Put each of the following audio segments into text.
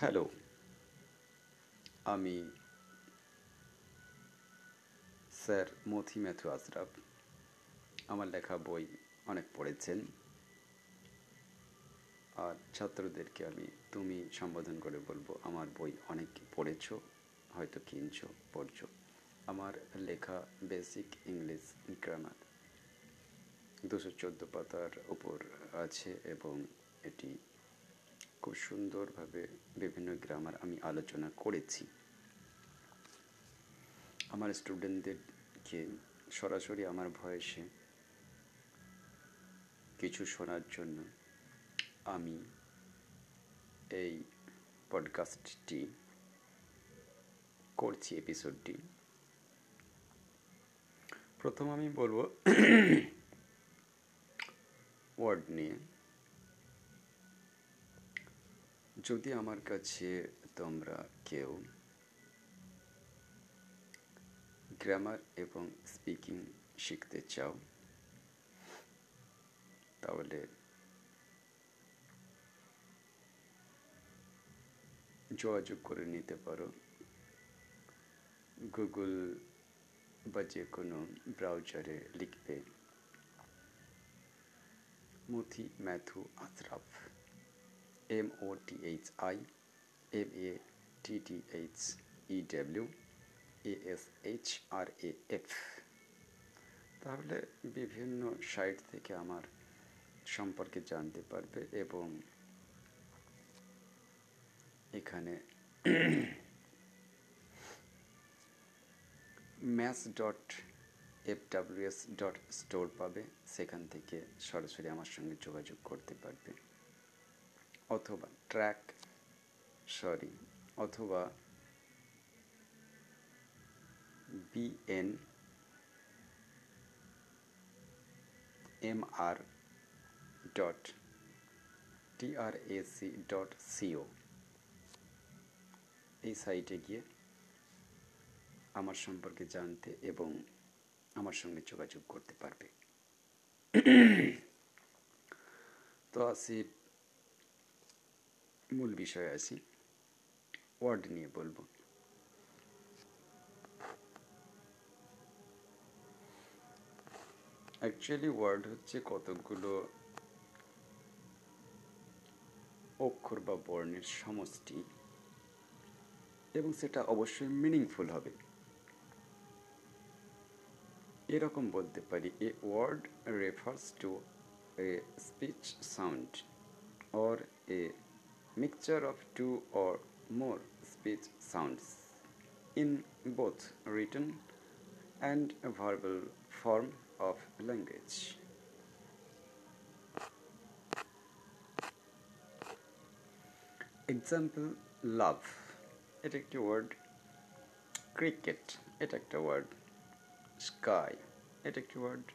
Hello, আমি sir মথি Matthew Ashraf আমার লেখা বই অনেক পড়েছেন। আর ছাত্রদেরকে আমি, তুমি সম্বোধন করে বলব, আমার বই অনেক পড়েছো, হয়তো কিনছো, পড়ছো। আমার লেখা বেসিক ইংলিশ গ্রামার। দুশো চোদ্দ পাতার উপর আছে এবং এটি খুব সুন্দরভাবে বিভিন্ন গ্রামার আমি আলোচনা করেছি। আমার স্টুডেন্টদেরকে সরাসরি আমার ভয়েসে কিছু শোনার জন্য আমি এই পডকাস্টটি করছি এপিসোডটি প্রথম আমি বলব ওয়ার্ড নিয়ে। যদি আমার কাছে তোমরা কেউ গ্রামার এবং স্পিকিং শিখতে চাও, তাহলে যোগাযোগ করে নিতে পারো। গুগল বা যে কোনো ব্রাউজারে লিখবে, Mothi Matthew Ashraf M O T H I M A T T H E W A S H R A F তাহলে বিভিন্ন সাইট থেকে আমার সম্পর্কে জানতে পারবে এবং এখানে maths dot F WS dot store পাবে। সেখান থেকে সরাসরি আমার সঙ্গে যোগাযোগ করতে পারবে। অথবা ট্র্যাক সরি অথবা BN M R dot TRAC dot CO এই সাইটে গিয়ে আমার সম্পর্কে জানতে এবং আমার সঙ্গে যোগাযোগ করতে পারবে। তো আসি মূল বিষয়ে আসি ওয়ার্ড নিয়ে বলব। অ্যাকচুয়ালি ওয়ার্ড হচ্ছে কতগুলো অক্ষর বা বর্ণের সমষ্টি এবং সেটা অবশ্যই মিনিংফুল হবে। এরকম বলতে পারি a word refers to a speech sound or a mixture of two or more speech sounds in both written and verbal form of language. Example love এটা একটি ওয়ার্ড ক্রিকেট এটা একটা ওয়ার্ড স্কাই এটা একটি ওয়ার্ড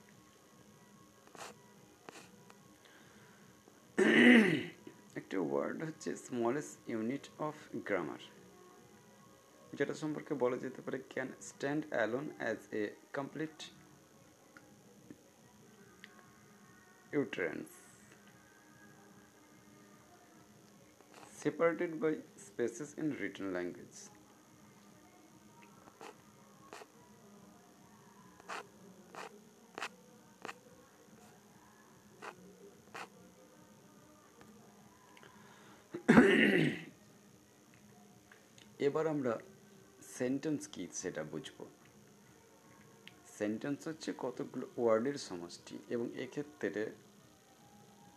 একটি word হচ্ছে smallest unit of grammar যেটা সম্পর্কে বলা যেতে পারে can stand alone as a complete utterance, separated by spaces in written language. এবার আমরা সেন্টেন্স কি সেটা বুঝব। সেন্টেন্স হচ্ছে কতগুলো ওয়ার্ডের সমষ্টি এবং এক্ষেত্রে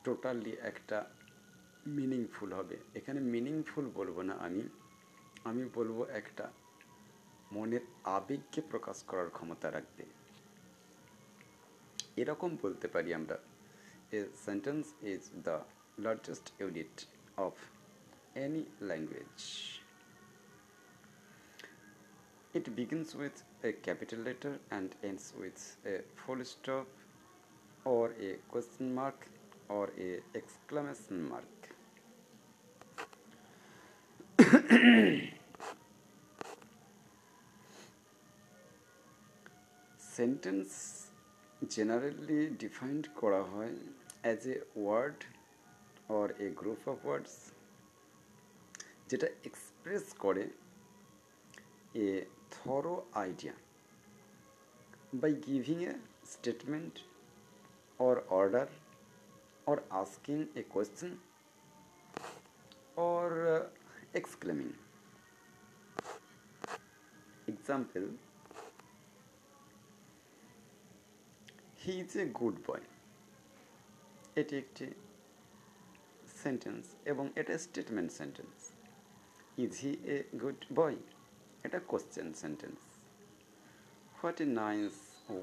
টোটালি একটা মিনিংফুল হবে। এখানে মিনিংফুল বলব না আমি আমি বলব একটা মনের আবেগকে প্রকাশ করার ক্ষমতা রাখবে। এরকম বলতে পারি আমরা a sentence is the largest unit of any language It begins with a capital letter and ends with a full stop or a question mark or a exclamation mark. Sentence generally defined করা হয় as a word or a group of words যেটা express করে a Thorough idea by giving a statement or order or asking a question or uh, exclaiming. Example He is a good boy. এটি একটি sentence এবং এটা statement sentence is he a good boy এটা question sentence what a nice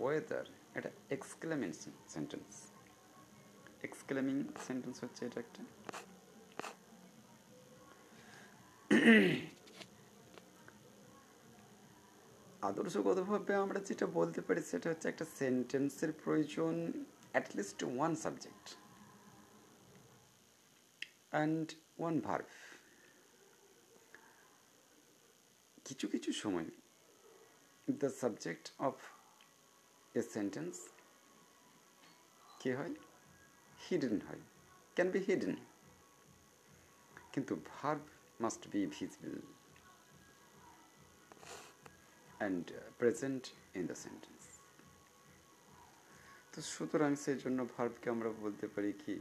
weather এটা exclaiming sentence exclaiming sentence হচ্ছে এটা একটা। আদর্শগতভাবে আমরা যেটা বলতে পারি সেটা হচ্ছে একটা সেন্টেন্সের প্রয়োজন at least one subject and one verb কিছু কিছু সময় the subject of a sentence কি হয়? হিডেন হয়। ক্যান বি হিডেন কিন্তু verb must be visible and present in the sentence তো সুতরাং সেই জন্য ভার্বকে আমরা বলতে পারি কি?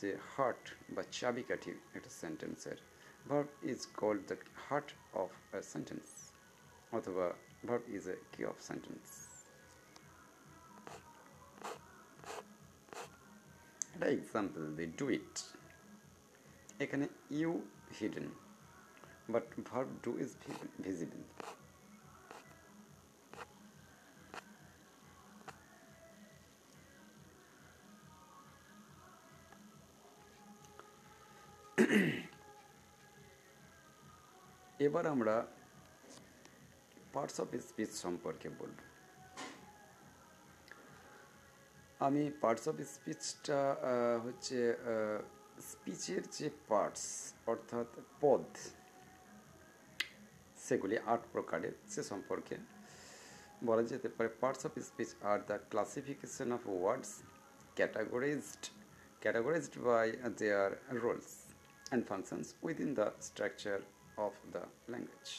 যে হার্ট বা চাবিকাঠি একটা সেন্টেন্সের verb is called the heart of a sentence অথবা verb is a key of sentence একটা এক্সাম্পল দি ডু ইট এখানে you hidden but verb do is visible এবার আমরা পার্টস অফ স্পিচ সম্পর্কে বলব। আমি পার্টস অফ স্পিচটা হচ্ছে স্পিচের যে পার্টস অর্থাৎ পদ, সেগুলি আট প্রকারের, সে সম্পর্কে বলা যেতে পারে। Parts of speech are the classification of words categorized categorized by their roles and functions within the structure of the language.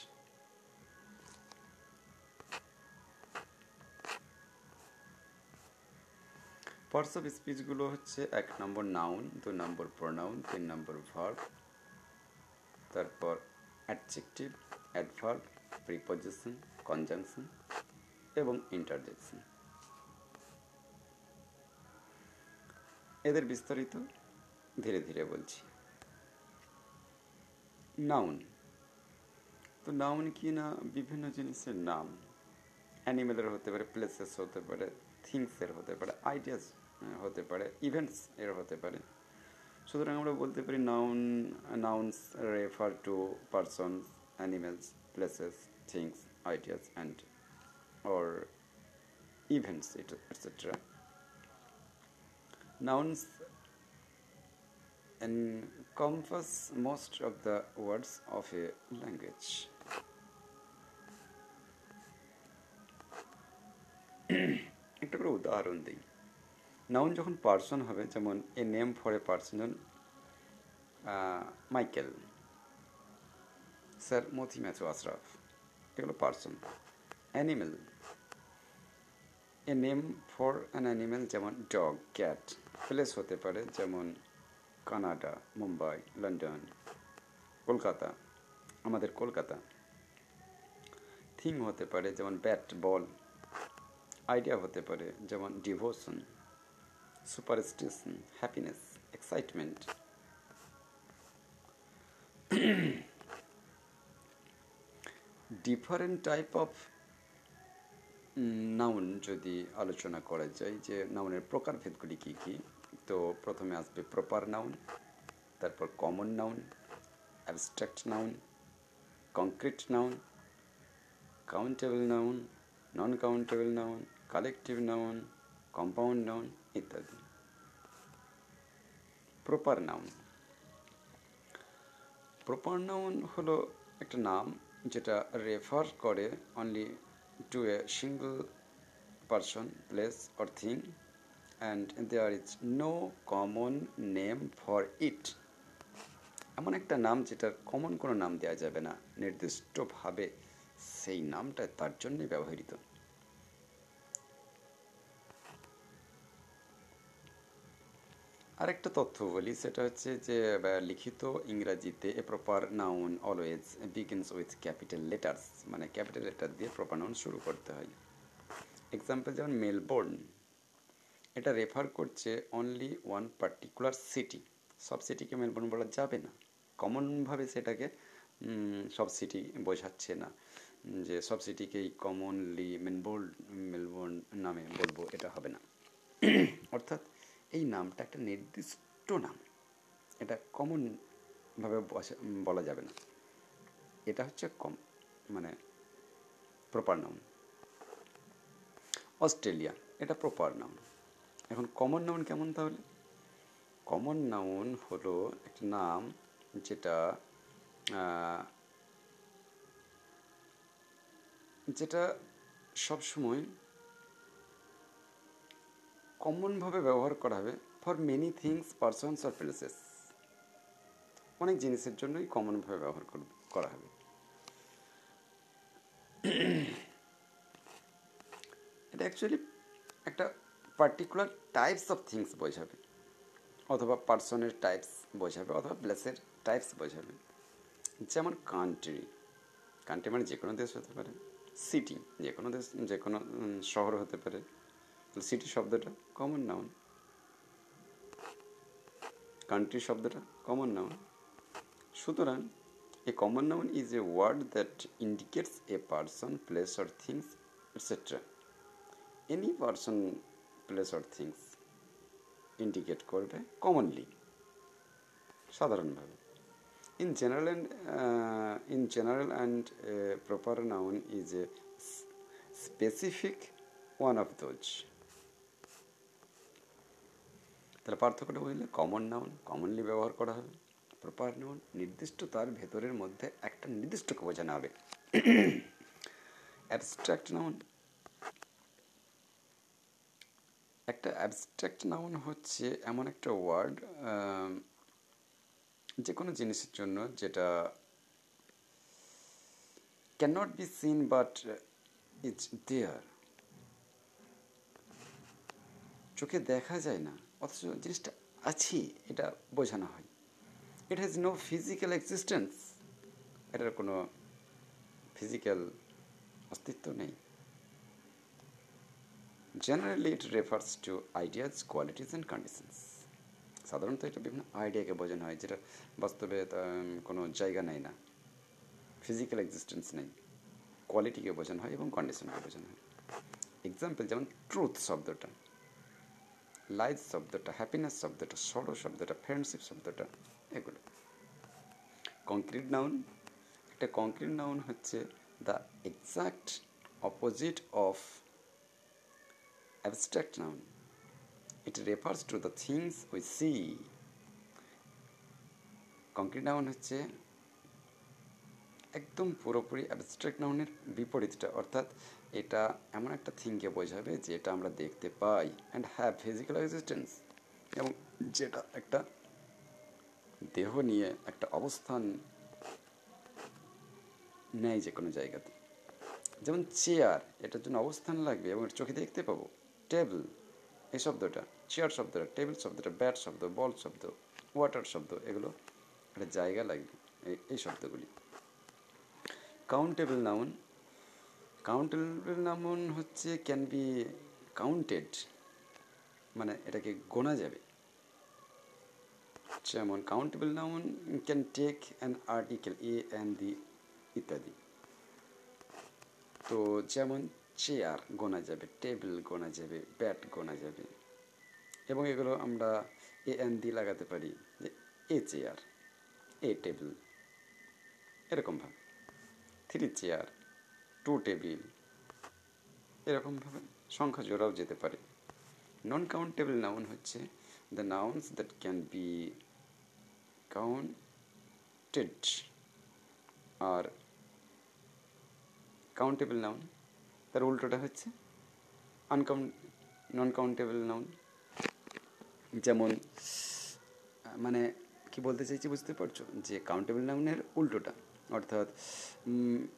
Parts of স্পিচগুলো হচ্ছে এক নম্বর নাউন দুই নম্বর প্রোনাউন তিন নম্বর ভার্ব তারপর অ্যাডজেক্টিভ অ্যাডভার্ব প্রিপোজিশন কনজাংশন এবং ইন্টারজেকশন এদের বিস্তারিত ধীরে ধীরে বলছি নাউন তো নাউন কি না বিভিন্ন জিনিসের নাম অ্যানিমেলের হতে পারে প্লেসেস হতে পারে থিংসের হতে পারে আইডিয়াস হতে পারে ইভেন্টস এর হতে পারে সুতরাং আমরা বলতে পারি noun nouns refer to persons animals places things ideas and or events etc nouns encompass most of the words of a language. একটা করে উদাহরণ দিই। নাউন যখন পার্সন হবে, যেমন a name for a person Michael sir Mothi Matthew Ashraf এগুলো person animal a name for an animal যেমন dog cat place হতে পারে, যেমন কানাডা, মুম্বাই, লন্ডন, কলকাতা, আমাদের কলকাতা। থিং হতে পারে, যেমন ব্যাট বল আইডিয়া হতে পারে, যেমন devotion superstition happiness excitement different type of noun যদি আলোচনা করা যায়, যে নাউনের প্রকারভেদগুলি কী কী? তো প্রথমে আসবে প্রপার নাউন তারপর common noun abstract noun concrete noun countable noun non countable noun collective noun compound noun ইত্যাদি। প্রপার নাউন প্রপার নাউন হলো একটা নাম যেটা রেফার করে only to a single person, প্লেস or thing, and there is no common name for it. এমন একটা নাম যেটার কমন কোনো নাম দেওয়া যাবে না। নির্দিষ্টভাবে সেই নামটা তার জন্যই ব্যবহৃত। আরেকটা তথ্য বলি, সেটা হচ্ছে যে লিখিত ইংরাজিতে a proper noun always begins with capital letters মানে ক্যাপিটাল লেটার দিয়ে প্রপার নাউন শুরু করতে হয়। এক্সাম্পল যেমন মেলবোর্ন এটা রেফার করছে অনলি ওয়ান পার্টিকুলার সিটি সব সিটিকে মেলবোর্ন বলা যাবে না। কমনভাবে সেটাকে সব সিটি বোঝাচ্ছে না। যে সব সিটিকেই কমনলি মেলবোর্ন মেলবোর্ন নামে বলব, এটা হবে না। অর্থাৎ এই নামটা একটা নির্দিষ্ট নাম। এটা কমনভাবে বলা যাবে না। এটা হচ্ছে কম মানে প্রপার নাম অস্ট্রেলিয়া, এটা প্রপার নাম এখন কমন নাউন কেমন তাহলে? কমন নাউন হলো একটা নাম যেটা যেটা সবসময় কমনভাবে ব্যবহার করা হবে ফর মেনি থিংস পারসনস আর প্লেসেস অনেক জিনিসের জন্যই কমনভাবে ব্যবহার করা হবে। এটা অ্যাকচুয়ালি একটা পার্টিকুলার টাইপস অফ থিংস বোঝাবে। অথবা পার্সনের টাইপস বোঝাবে, অথবা প্লেসের টাইপস বোঝাবে। যেমন কান্ট্রি কান্ট্রি মানে যে কোনো দেশ হতে পারে। সিটি যে কোনো দেশ যে কোনো শহর হতে পারে। সিটি শব্দটা কমন নাউন কান্ট্রি শব্দটা কমন নাউন সুতরাং a common noun is a word that indicates a person place or things etcetera any person place or things indicate করবে কমনলি সাধারণভাবে. And uh, in general and uh, proper noun is a specific one of those. তাহলে পার্থক্যটা বুঝলে? Common noun commonly ব্যবহার করা হবে। Proper noun নির্দিষ্ট তার ভেতরের মধ্যে একটা নির্দিষ্টকে বোঝানো হবে। অ্যাবস্ট্রাক্ট নাউন একটা অ্যাবস্ট্রাক্ট নাউন হচ্ছে এমন একটা ওয়ার্ড যে কোনো জিনিসের জন্য যেটা can not be seen but it's there চোখে দেখা যায় না। অথচ জিনিসটা আছে, এটা বোঝানো হয়। It has no physical existence এটার কোনো ফিজিক্যাল অস্তিত্ব নেই। Generally it refers to ideas qualities and conditions সাধারণত এটা বিভিন্ন আইডিয়াকে বোঝানো হয়, যেটা বাস্তবে কোনো জায়গা নেয় না। ফিজিক্যাল এক্সিস্টেন্স নেই। কোয়ালিটিকে বোঝানো হয় এবং কন্ডিশনকে বোঝানো হয়। এক্সাম্পল যেমন ট্রুথ শব্দটা। লাইফ শব্দটা হ্যাপিনেস শব্দটা সরো শব্দটা ফ্রেন্ডশিপ শব্দটা এগুলো। কংক্রিট নাউন একটা কংক্রিট নাউন হচ্ছে the exact opposite of abstract noun it refers to the things we see concrete noun হচ্ছে একদম পুরোপুরি অ্যাবস্ট্রাক্ট নাউনের বিপরীতটা, অর্থাৎ এটা এমন একটা থিংকে বোঝাবে যেটা আমরা দেখতে পাই অ্যান্ড হ্যাভ ফিজিক্যাল এক্সিস্টেন্স এবং যেটা একটা দেহ নিয়ে একটা অবস্থান নেয় যে কোনো জায়গাতে। যেমন চেয়ার এটার জন্য অবস্থান লাগবে এবং চোখে দেখতে পাবো। টেবিল এই শব্দটা চেয়ার শব্দটা টেবিল শব্দটা ব্যাট শব্দ বল শব্দ ওয়াটার শব্দ, এগুলো একটা জায়গা লাগবে এই শব্দগুলি। কাউন্টেবল নাউন কাউন্টেবল নাউন হচ্ছে ক্যান বি কাউন্টেড মানে এটাকে গোনা যাবে। যেমন countable noun can take an article a and the ইত্যাদি। তো যেমন চেয়ার গোনা যাবে টেবিল গোনা যাবে ব্যাট গোনা যাবে। এবং এগুলো আমরা এ এন দি লাগাতে পারি, যে এ চেয়ার এ টেবিল এরকমভাবে। থ্রি চেয়ার টু টেবিল এরকমভাবে সংখ্যা জোড়াও যেতে পারে। নন কাউন্টেবল নাউন হচ্ছে the nouns that can be counted are countable noun তার উল্টোটা হচ্ছে আনকাউন্ট নন কাউন্টেবল নাউন যেমন মানে কি বলতে চাইছি বুঝতে পারছ? যে কাউন্টেবল নাউনের উল্টোটা। অর্থাৎ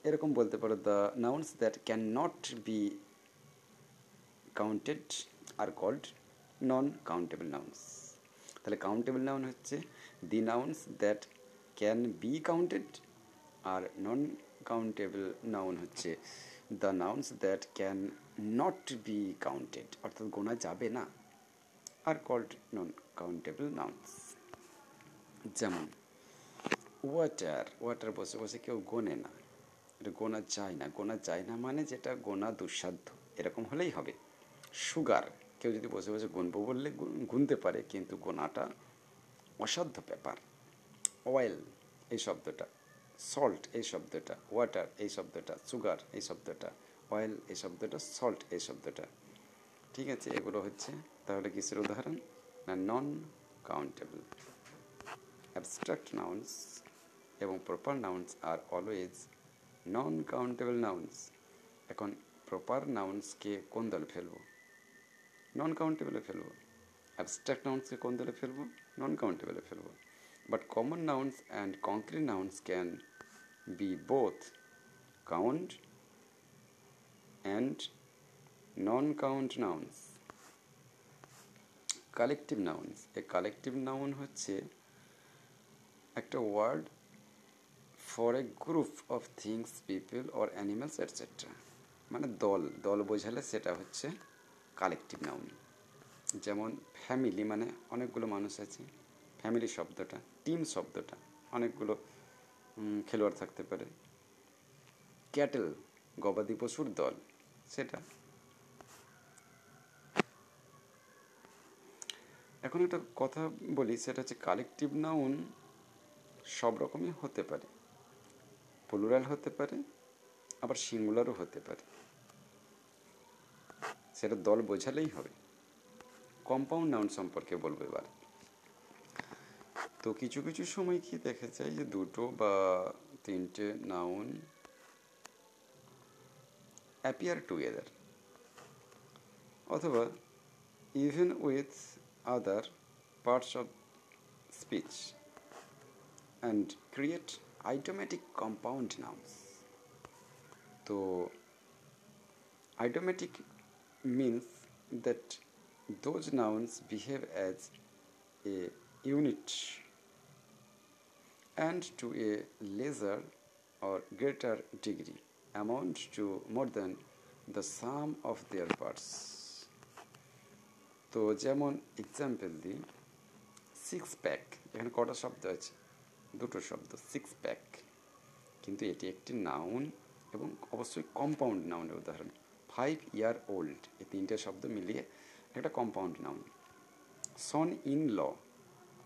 এরকম বলতে পারো the nouns that can not be counted are called non countable nouns তাহলে কাউন্টেবল নাউন হচ্ছে the nouns that can be counted R non countable noun হচ্ছে the nouns that can not be counted অর্থাৎ গোনা যাবে না are called non countable nouns যেমন water water বসে বসে কেউ গোনে না। এটা গোনা যায় না। গোনা যায় না মানে যেটা গোনা দুঃসাধ্য, এরকম হলেই হবে। সুগার কেউ যদি বসে বসে গুনবো বললে গুনতে পারে, কিন্তু গোনাটা অসাধ্য ব্যাপার। অয়েল এই শব্দটা। সল্ট এই শব্দটা। ওয়াটার এই শব্দটা। সুগার এই শব্দটা। অয়েল এই শব্দটা। সল্ট এই শব্দটা। ঠিক আছে, এগুলো হচ্ছে, তাহলে কিসের উদাহরণ? না নন কাউন্টেবল অ্যাবস্ট্রাক্ট নাউন্স এবং proper nouns are always non countable nouns এখন প্রপার নাউন্সকে কোন দলে ফেলব? নন কাউন্টেবলে ফেলব। অ্যাবস্ট্রাক্ট নাউন্সকে কোন দলে ফেলব? নন কাউন্টেবলে ফেলব। But common nouns and concrete nouns can be both count and non count nouns collective nouns a collective noun হচ্ছে একটা word for a group of things people or animals etcetera মানে দল দল বোঝালে সেটা হচ্ছে কালেকটিভ নাউন যেমন family মানে অনেকগুলো মানুষ আছে ফ্যামিলি শব্দটা টিম শব্দটা, অনেকগুলো খেলোয়াড় থাকতে পারে। ক্যাটেল গবাদি পশুর দল, সেটা। এখন একটা কথা বলি, সেটা হচ্ছে কালেকটিভ নাউন সব রকমই হতে পারে। প্লুরাল হতে পারে, আবার সিঙ্গুলারও হতে পারে। সেটা দল বোঝালেই হবে। কম্পাউন্ড নাউন সম্পর্কে বলব এবার। তো কিছু কিছু সময় কি দেখা যায় যে দুটো বা তিনটে নাউন অ্যাপিয়ার টুগেদার অথবা even with other parts of speech and create idiomatic compound nouns. So, idiomatic means that those nouns behave as a unit and to a lesser or greater degree amount to more than the sum of their parts. তো যেমন example দিই six pack এখানে কটা শব্দ আছে দুটো শব্দ six pack কিন্তু এটি একটি নাউন এবং অবশ্যই কম্পাউন্ড নাউনের উদাহরণ। ফাইভ ইয়ার ওল্ড এই তিনটে শব্দ মিলিয়ে একটা compound noun son in law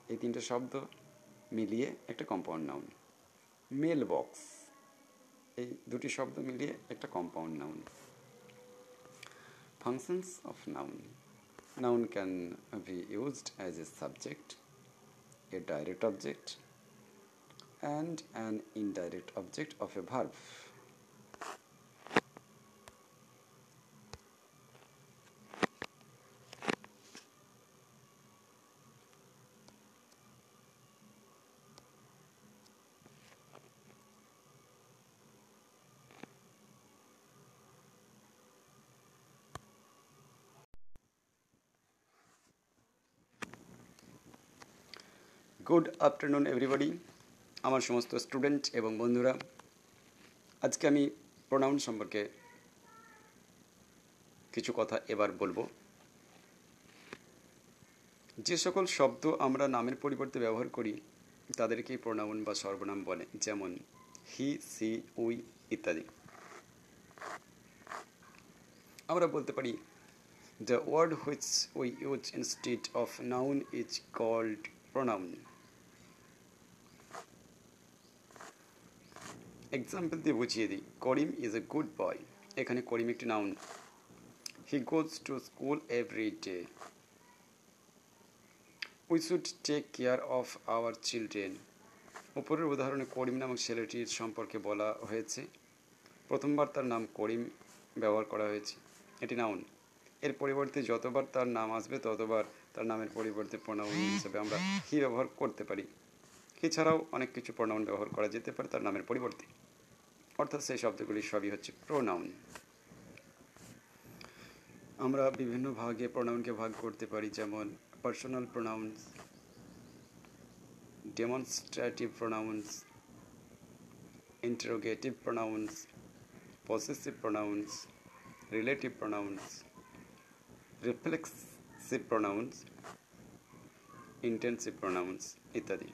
এই তিনটে শব্দ মিলিয়ে একটা কম্পাউন্ড নাউন মেল বক্স এই দুটি শব্দ মিলিয়ে একটা compound noun functions of noun noun can be used as a subject, a direct object and an indirect object of a verb. good afternoon everybody আমার সমস্ত স্টুডেন্ট এবং বন্ধুরা, আজকে আমি প্রোনাউন সম্পর্কে কিছু কথা এবার বলব। যে সকল শব্দ আমরা নামের পরিবর্তে ব্যবহার করি, তাদেরকেই প্রোনাউন বা সর্বনাম বলে, যেমন হি, সি, উই ইত্যাদি। আমরা বলতে পারি the word which we use instead of noun is called pronoun example দিয়ে বুঝিয়ে দিই। Karim is a good boy এখানে করিম একটি noun he goes to school every day we should take care of our children উপরের উদাহরণে করিম নামক ছেলেটির সম্পর্কে বলা হয়েছে। প্রথমবার তার নাম করিম ব্যবহার করা হয়েছে। এটি নাউন এর পরিবর্তে যতবার তার নাম আসবে, ততবার তার নামের পরিবর্তে প্রণাম হিসেবে আমরা হি ব্যবহার করতে পারি। এছাড়াও অনেক কিছু প্রোনাউন ব্যবহার করা যেতে পারে তার নামের পরিবর্তে। অর্থাৎ সেই শব্দগুলি সবই হচ্ছে প্রোনাউন আমরা বিভিন্ন ভাগে প্রোনাউনকে ভাগ করতে পারি, যেমন personal pronouns demonstrative pronouns interrogative pronouns possessive pronouns relative pronouns reflexive pronouns intensive pronouns ইত্যাদি।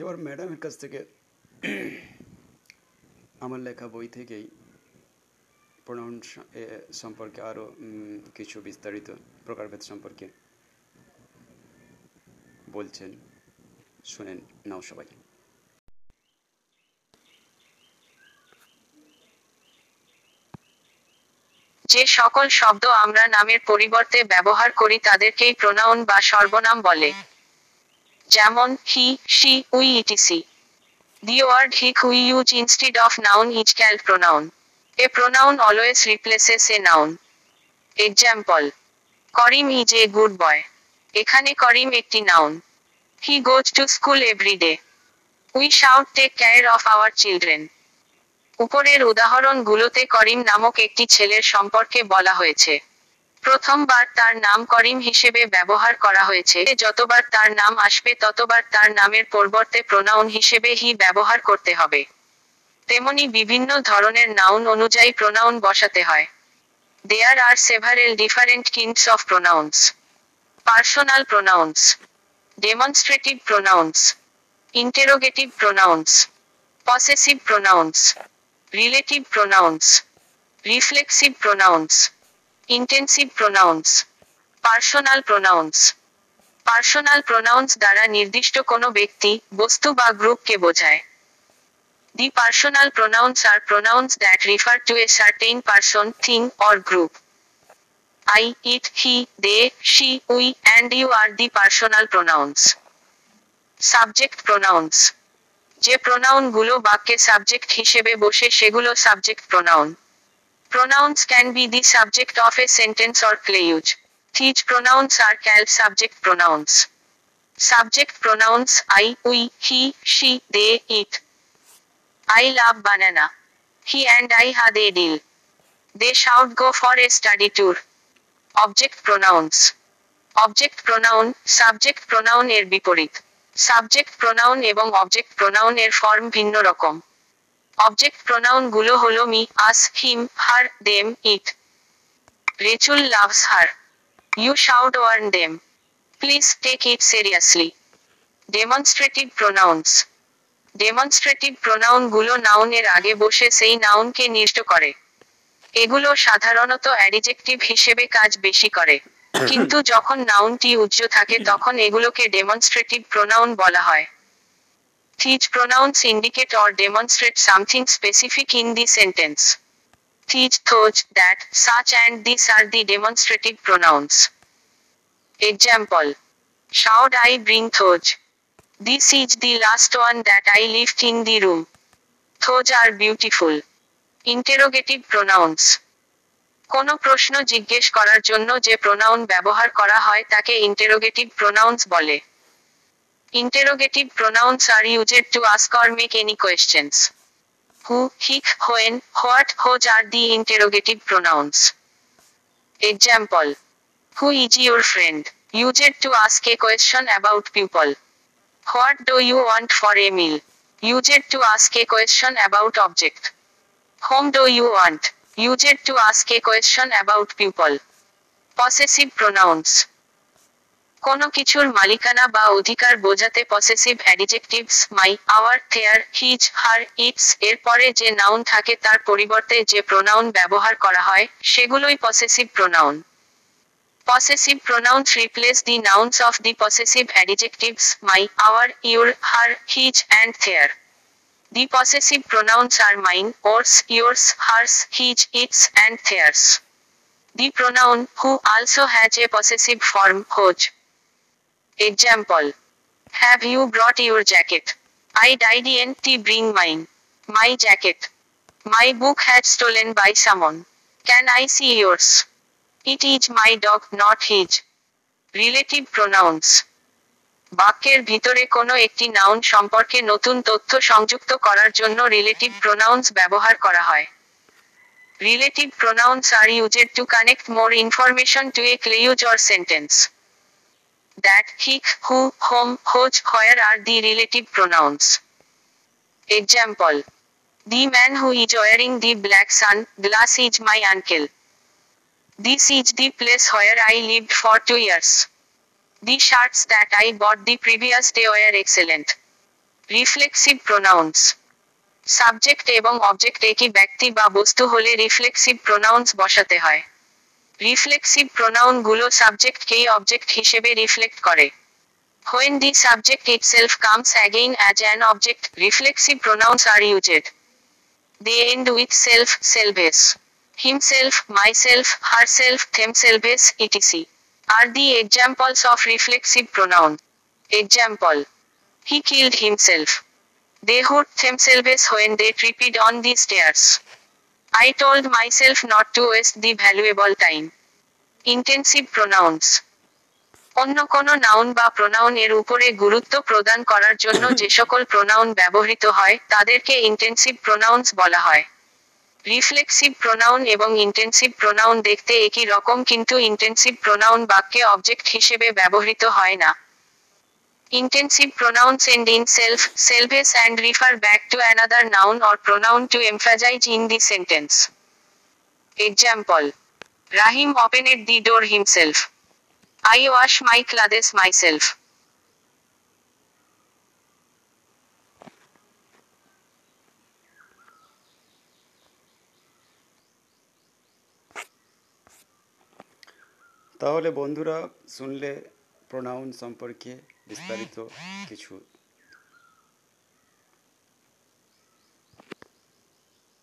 এবার ম্যাডামের কাছ থেকে আমার লেখা বই থেকেই প্রোনাউন সম্পর্কে আরও কিছু বিস্তারিত প্রকারভেদ সম্পর্কে বলছেন, শুনেন নাও সবাই। যে সকল শব্দ আমরা নামের পরিবর্তে ব্যবহার করি তাদেরকেই প্রোনাউন বা সর্বনাম বলে। যেমন he, she, we etc the word which we use instead of noun is call pronoun a pronoun always replaces a noun example Karim is a good boy এখানে করিম একটি noun he goes to school every day we should take care of our children উপরের উদাহরণগুলোতে করিম নামক একটি ছেলের সম্পর্কে বলা হয়েছে। প্রথমবার তার নাম করিম হিসেবে ব্যবহার করা হয়েছে। যতবার তার নাম আসবে, ততবার তার নামের পরিবর্তে প্রোনাউন হিসেবে হি ব্যবহার করতে হবে। তেমনি বিভিন্ন ধরনের নাউন অনুযায়ী প্রোনাউন বসাতে হয়। There are several different kinds of pronouns personal pronouns demonstrative pronouns interrogative pronouns possessive pronouns relative pronouns reflexive pronouns intensive pronouns personal pronouns personal pronouns দ্বারা নির্দিষ্ট কোনো ব্যক্তি বস্তু বা গ্রুপকে বোঝায়। The personal pronouns are pronouns that refer to a certain person thing or group I it he, they she, we and you are the personal pronouns. Subject pronouns যে প্রোনাউনগুলো বাক্যে সাবজেক্ট হিসেবে বসে সেগুলো subject pronoun Pronouns can be the subject of a sentence or clause. These pronouns are called subject pronouns. Subject pronouns I, we, he, she, they, it. I love banana. He and I had a deal. They should go for a study tour. Object pronouns object pronoun subject pronoun এর বিপরীত subject pronoun এবং object pronoun এর form ভিন্ন রকম অবজেক্ট প্রোনাউনগুলো হলো me us him her them it. Rachel loves her. You should warn them. Please take it seriously. Demonstrative pronouns. Demonstrative প্রোনাউনগুলো নাউনের আগে বসে সেই নাউনকে নির্দিষ্ট করে। এগুলো সাধারণত অ্যাডিজেক্টিভ হিসেবে কাজ বেশি করে। কিন্তু যখন নাউনটি উজ্জ্ব থাকে তখন এগুলোকে ডেমনস্ট্রেটিভ প্রোনাউন বলা হয়। These pronouns indicate or demonstrate something specific in the sentence. These, those, that, such and these are the demonstrative pronouns. Example. Should I bring those? This is the last one that I left in the room. Those are beautiful. Interrogative pronouns কোনো প্রশ্ন জিজ্ঞেস করার জন্য যে pronoun ব্যবহার করা হয় তাকে ইন্টেরোগেটিভ প্রোনাউন্স বলে Interrogative pronouns are used to ask or make any questions. Who, he, when, what, whose are the interrogative pronouns. Example. Who is your friend? Used to ask a question about people. What do you want for a meal? Used to ask a question about object. Whom do you want? Used to ask a question about people. Possessive pronouns. কোনো কিছুর মালিকানা বা অধিকার বোঝাতে possessive adjectives my our their his her its এর পরে যে noun থাকে তার পরিবর্তে যে প্রোনাউন ব্যবহার করা হয় সেগুলোই possessive pronoun possessive pronouns replace the nouns of the possessive adjectives my our your her his and their The possessive pronouns are mine, ours, yours, hers, his, its, and theirs. The pronoun who also has a possessive form hoj. Example. Have you brought your jacket? I didn't bring mine. My jacket. My book had stolen by someone. Can I see yours? It is my dog not his relative pronouns বাক্যের ভিতরে কোনো একটি noun সম্পর্কে নতুন তথ্য সংযুক্ত করার জন্য রিলেটিভ প্রোনাউন্স ব্যবহার করা হয় relative pronouns are used to connect more information to a clause or sentence That which who whom whose where are the relative pronouns example The man who is wearing the black sunglass is my uncle. This is the place where I lived for two years. The shirts that I bought the previous day were excellent. Reflexive pronouns. Subject এবং object একই ব্যক্তি বা বস্তু হলে reflexive pronouns বসাতে হয় reflexive প্রোনাউনগুলো সাবজেক্টকেই অবজেক্ট হিসেবে রিফ্লেক্ট করে when the subject itself comes again as an object reflexive pronouns are used the end with self selves himself myself herself themselves etc are the examples of reflexive pronoun example he killed himself they hurt themselves when they tripped on the stairs I told myself not to waste the valuable time. Intensive pronouns. অন্য কোনো noun বা pronoun এর উপরে গুরুত্ব প্রদান করার জন্য যে সকল প্রোনাউন ব্যবহৃত হয়, তাদেরকে ইন্টেন্সিভ প্রোনাউন্স বলা হয় রিফ্লেক্সিভ প্রোনাউন এবং ইন্টেন্সিভ প্রোনাউন দেখতে একই রকম, কিন্তু ইন্টেন্সিভ প্রোনাউন বাক্যে অবজেক্ট হিসেবে ব্যবহৃত হয় না Intensive pronouns end in self, selves and refer back to another noun or pronoun to emphasize in the sentence. Example. Rahim opened the door himself. I wash my clothes myself. তাহলে বন্ধুরা শুনলে pronoun সম্পর্কে বিস্তারিত কিছু।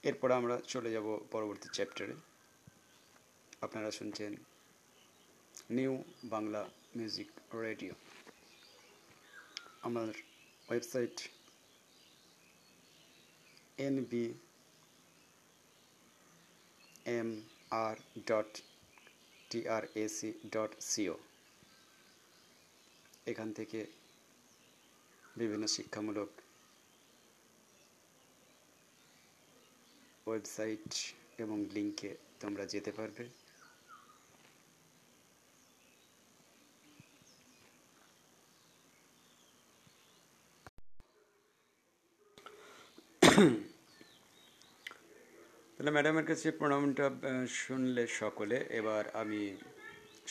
এরপর আমরা চলে যাব পরবর্তী চ্যাপ্টারে আপনারা শুনছেন নিউ বাংলা মিউজিক রেডিও আমার website N B M R dot TRAC dot CO এখান থেকে বিভিন্ন শিক্ষামূলক ওয়েবসাইট এবং লিঙ্কে তোমরা যেতে পারবে। তাহলে ম্যাডামের কাছে প্রণামটা শুনলে সকলে। এবার আমি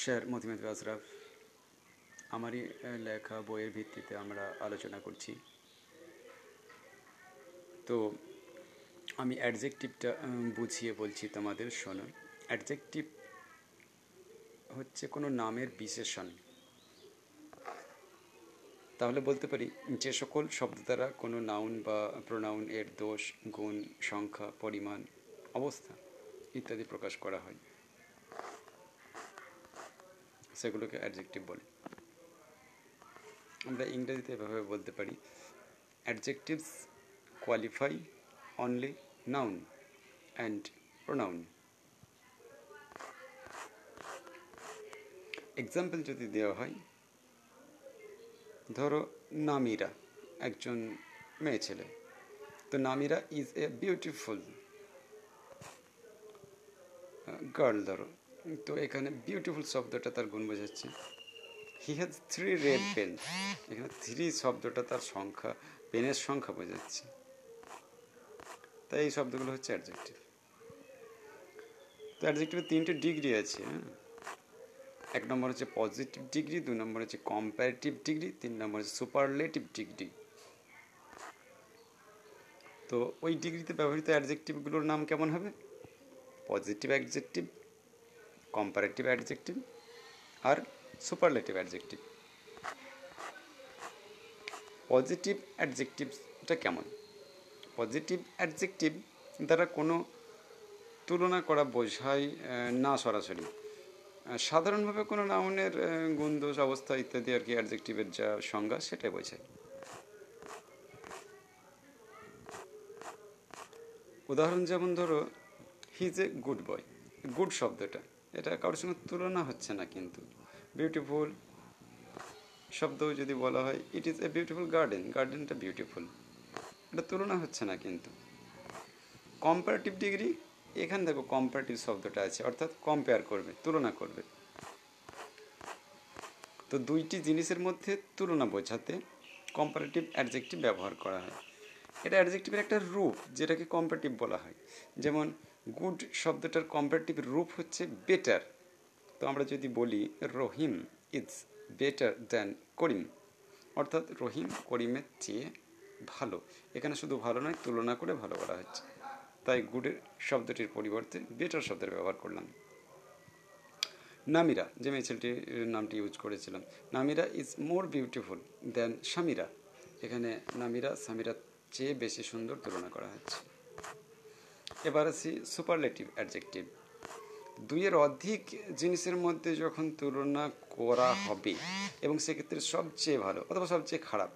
স্যার মতিমেদ আশরাফ আমারই লেখা, বইয়ের ভিত্তিতে আমরা আলোচনা করছি। তো আমি অ্যাডজেক্টিভটা বুঝিয়ে বলছি তোমাদের, শোনো। অ্যাডজেক্টিভ হচ্ছে কোনো নামের বিশেষণ। তাহলে বলতে পারি, যে সকল শব্দ দ্বারা কোনো নাউন বা প্রোনাউন এর দোষ, গুণ, সংখ্যা, পরিমাণ, অবস্থা ইত্যাদি প্রকাশ করা হয়। সেগুলোকে অ্যাডজেক্টিভ বলে। আমরা ইংরেজিতে এভাবে বলতে পারি। Adjectives qualify only noun and pronoun example যদি দেওয়া হয়, ধরো নামিরা, একজন মেয়ে ছেলে। তো Namira is a beautiful girl ধরো। তো এখানে বিউটিফুল শব্দটা তার গুণ বোঝাচ্ছে। He has three red pen এখানে থ্রি শব্দটা তার সংখ্যা পেনের সংখ্যা বোঝাচ্ছে। তাই এই শব্দগুলো হচ্ছে অ্যাডজেক্টিভ তো অ্যাডজেক্টিভের তিনটে ডিগ্রি আছে হ্যাঁ? এক নম্বর হচ্ছে পজিটিভ ডিগ্রি দুই নম্বর হচ্ছে কম্পারেটিভ ডিগ্রি তিন নম্বর হচ্ছে সুপারলেটিভ ডিগ্রি তো ওই ডিগ্রিতে ব্যবহৃত অ্যাডজেক্টিভগুলোর নাম কেমন হবে? পজিটিভ অ্যাডজেক্টিভ কম্পারেটিভ অ্যাডজেক্টিভ আর সুপারলেটিভ অ্যাডজেক্টিভ পজিটিভ অ্যাডজেক্টিভটা কেমন? পজিটিভ অ্যাডজেক্টিভ দ্বারা কোনো তুলনা করা বোঝায় না সরাসরি। সাধারণভাবে কোনো নাউনের গুণদোষ, অবস্থা ইত্যাদি আর কি অ্যাডজেক্টিভের যা সংজ্ঞা সেটাই বোঝায়। উদাহরণ যেমন ধরো he is a good boy good শব্দটা। এটা কারোর সঙ্গে তুলনা হচ্ছে না কিন্তু। বিউটিফুল শব্দ যদি বলা হয় it is a beautiful garden গার্ডেনটা beautiful এটা তুলনা হচ্ছে না কিন্তু। কম্পারেটিভ ডিগ্রি এখানে দেখো কম্পারেটিভ শব্দটা আছে, অর্থাৎ কম্পেয়ার করবে, তুলনা করবে। তো দুইটি জিনিসের মধ্যে তুলনা বোঝাতে কম্পারেটিভ অ্যাডজেক্টিভ ব্যবহার করা হয়। এটা অ্যাডজেক্টিভের একটা রূপ, যেটাকে কম্পারেটিভ বলা হয়। যেমন গুড শব্দটার কম্পারেটিভ রূপ হচ্ছে বেটার তো আমরা যদি বলি Rahim is better than Karim, অর্থাৎ রহিম করিমের চেয়ে ভালো। এখানে শুধু ভালো নয়, তুলনা করে ভালো করা হচ্ছে তাই গুডের শব্দটির পরিবর্তে বেটার শব্দের ব্যবহার করলাম। নামিরা, যে মেয়ে ছেলেটির নামটি ইউজ করেছিলাম। Namira is more beautiful than Samira. এখানে নামিরা, সামিরার চেয়ে বেশি সুন্দর তুলনা করা হচ্ছে এবার আসি সুপারলেটিভ অ্যাডজেক্টিভ দুইয়ের অধিক জিনিসের মধ্যে যখন তুলনা করা হবে, এবং সেক্ষেত্রে সবচেয়ে ভালো অথবা সবচেয়ে খারাপ,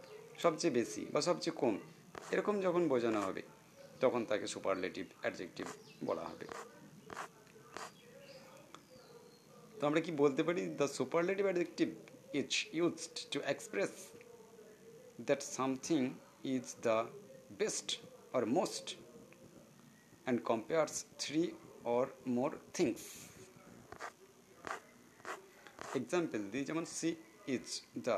সবচেয়ে বেশি বা সবচেয়ে কম, এরকম যখন বোঝানো হবে, তখন তাকে সুপারলেটিভ অ্যাডজেক্টিভ বলা হবে। তো আমরা কি বলতে পারি the superlative adjective is used to express that something is the best or most and compares three or more things example দিই যেমন she is the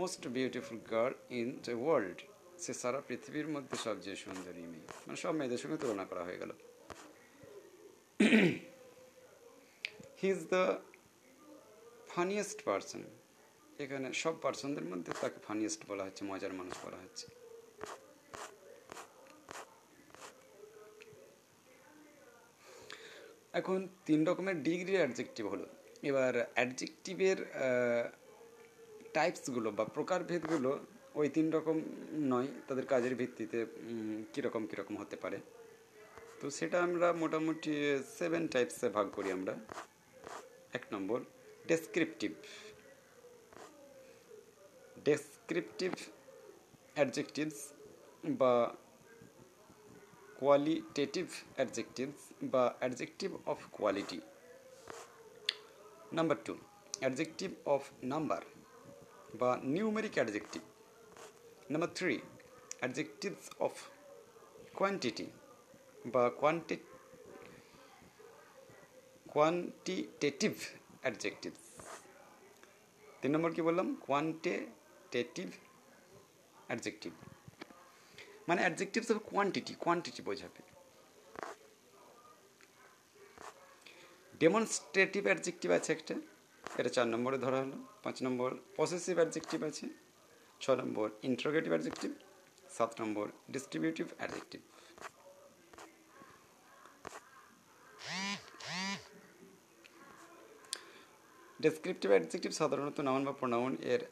most beautiful girl in the world সে সারা পৃথিবীর মধ্যে সবচেয়ে সুন্দরী মেয়ে। মানে সব মেয়েদের সঙ্গে তুলনা করা হয়ে গেল। He is the funniest person এখানে সব পার্সনদের মধ্যে তাকে ফানিয়েস্ট বলা হচ্ছে, মজার মানুষ বলা হচ্ছে। এখন তিন রকমের ডিগ্রি অ্যাডজেক্টিভ হলো। এবার অ্যাডজেক্টিভের টাইপসগুলো বা প্রকারভেদগুলো ওই তিন রকম নয়, তাদের কাজের ভিত্তিতে কীরকম কীরকম হতে পারে। তো সেটা আমরা মোটামুটি সেভেন টাইপসে ভাগ করি আমরা। এক নম্বর ডেসক্রিপটিভ ডেসক্রিপটিভ অ্যাডজেক্টিভস বা কোয়ালিটেটিভ অ্যাডজেক্টিভস বা adjective of quality number two adjective of number বা numeric adjective number three adjectives of quantity বা কোয়ান্টি কোয়ান্টিটেটিভ অ্যাডজেক্টিভস তিন নম্বর কি বললাম? কোয়ান্টিটেটিভ অ্যাডজেক্টিভ মানে অ্যাডজেক্টিভস হবে কোয়ান্টিটি কোয়ান্টিটি বোঝাবে। ডেমনস্ট্রেটিভ অ্যাডজেক্টিভ আছে একটা, এটা চার নম্বরে ধরা হলো, পাঁচ নম্বর পসেসিভ অ্যাডজেক্টিভ আছে, ছ নম্বর ইন্ট্রোগেটিভ অ্যাডজেক্টিভ সাত নম্বর ডিস্ট্রিবিউটিভ অ্যাডজেক্টিভ ডেসক্রিপটিভ অ্যাডজেক্টিভ সাধারণত নাউন বা প্রোনাউন এর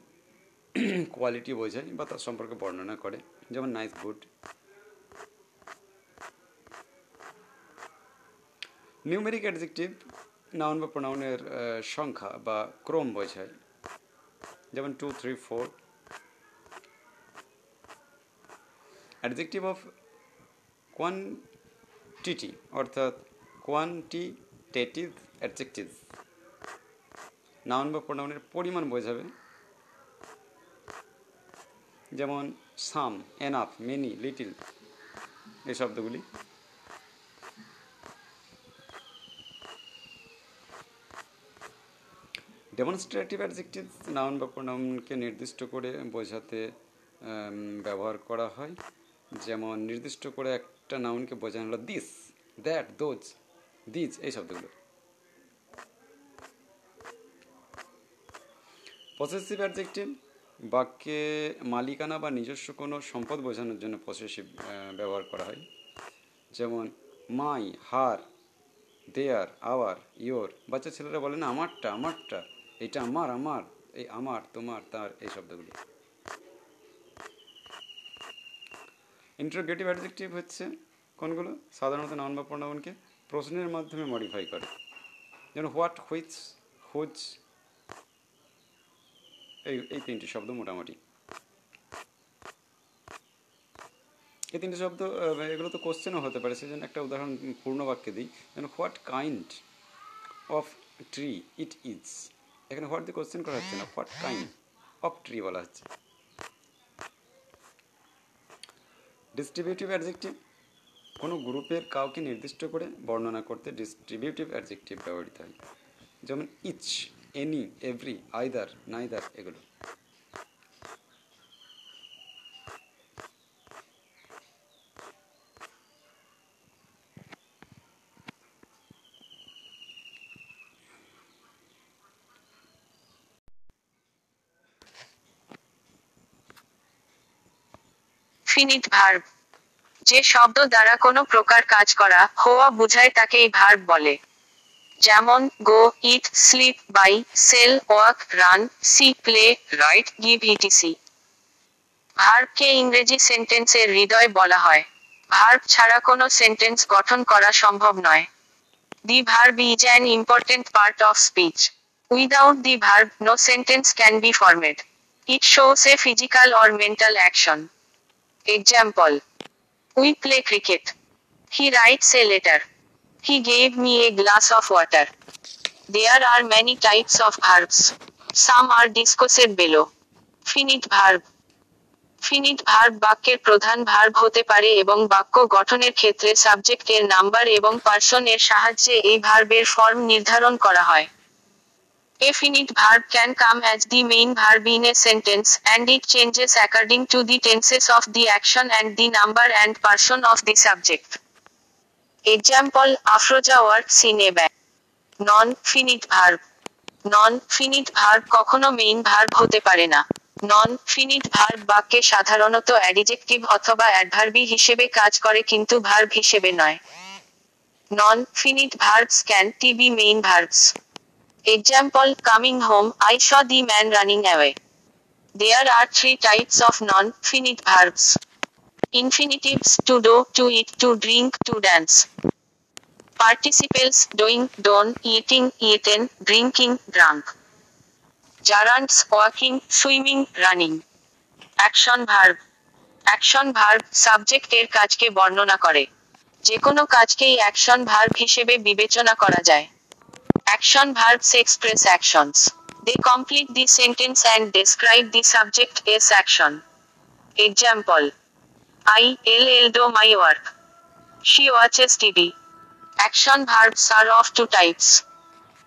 কোয়ালিটি বোঝায় বা তার সম্পর্কে বর্ণনা করে। যেমন nice good numeric adjective noun বা প্রোনাউনের সংখ্যা বা ক্রম বোঝায়। যেমন two three four adjective of quantity অর্থাৎ কোয়ান্টিটেটিভ অ্যাডজেক্টিভ নাউন বা প্রোনাউনের পরিমাণ বোঝাবে। যেমন সাম এনাফ মেনি লিটিল এই শব্দগুলি। ডেমনস্ট্রেটিভ অ্যাডজেক্টিভ নাউন বা প্রোনাউনকে নির্দিষ্ট করে বোঝাতে ব্যবহার করা হয়। যেমন, নির্দিষ্ট করে একটা নাউনকে বোঝানো হলো দিস দ্যাট দোজ দিজ এই শব্দগুলো। পসেসিভ অ্যাডজেক্টিভ বাক্যে মালিকানা বা নিজস্ব কোনো সম্পদ বোঝানোর জন্য পসেসিভ ব্যবহার করা হয়। যেমন, my, her, their, our, your. বাচ্চা ছেলেরা বলে, না, আমারটা আমারটা, এটা আমার আমার, এই আমার, তোমার, তার, এই শব্দগুলো। ইন্টারোগেটিভ অ্যাডজেক্টিভ হচ্ছে কোনগুলো? সাধারণত নাউন বা প্রোনাউনকে প্রশ্নের মাধ্যমে মডিফাই করে। যেমন, হোয়াট, হুইচ, হুজ এই এই তিনটি শব্দ মোটামুটি। এই তিনটি শব্দ এগুলো তো কোশ্চেনও হতে পারে, সেজন্য একটা উদাহরণ পূর্ণ বাক্যে দিই। যেন what kind of tree it is এখানে হোয়াট দিয়ে কোশ্চেন করা হচ্ছে না হোয়াট কাইন্ড অফ ট্রি বলা হচ্ছে। ডিস্ট্রিবিউটিভ অ্যাডজেক্টিভ কোনো গ্রুপের কাউকে নির্দিষ্ট করে বর্ণনা করতে ডিস্ট্রিবিউটিভ অ্যাডজেক্টিভ ব্যবহৃত হয়। যেমন each any every either neither এগুলো। ভার্ব যে শব্দ দ্বারা কোনো প্রকার কাজ করা, হওয়া, বোঝায় তাকেই ভার্ব বলে। যেমন go eat sleep buy sell walk run see play write give etc ভার্বকে ইংরেজি সেন্টেন্সের হৃদয় বলা হয়। ভার্ব ছাড়া কোনো সেন্টেন্স গঠন করা সম্ভব নয়। The verb is an important part of speech without the verb no sentence can be formed it shows a physical or mental action example we play cricket he writes a letter. He gave me a glass of water. There are many types of verbs. Some are discussed below. Finite verb. Finite verb বাক্যের প্রধান verb হতে পারে এবং বাক্য গঠনের ক্ষেত্রে সাবজেক্টের number এবং পার্সন এর সাহায্যে এই ভার্বের ফর্ম নির্ধারণ করা হয় A finite verb can come as the main verb in a sentence and it changes according to the tenses of the action and the number and person of the subject. Example Afroja works in a bank. Non-finite verb. Non-finite verb কখনো main verb হতে পারে না নন finite verb বাক্যে সাধারণত adjective অথবা অ্যাডভার্বি হিসেবে কাজ করে কিন্তু ভার্ব হিসেবে নয় non finite verbs can't be main verbs Example Coming home, I saw the man running away. There are three types of non finite verbs infinitives to do, to eat, to drink, to dance. Participles doing, done, eating, eaten, drinking, drunk. Gerunds walking, swimming, running. Action verb. Action verb সাবজেক্টের কাজকে বর্ণনা করে যে কোনো কাজকেই action verb হিসেবে বিবেচনা করা যায় Action verbs express actions. They complete the sentence and describe the subject as action. Example I LL do my work. She watches TV. Action verbs are of two types.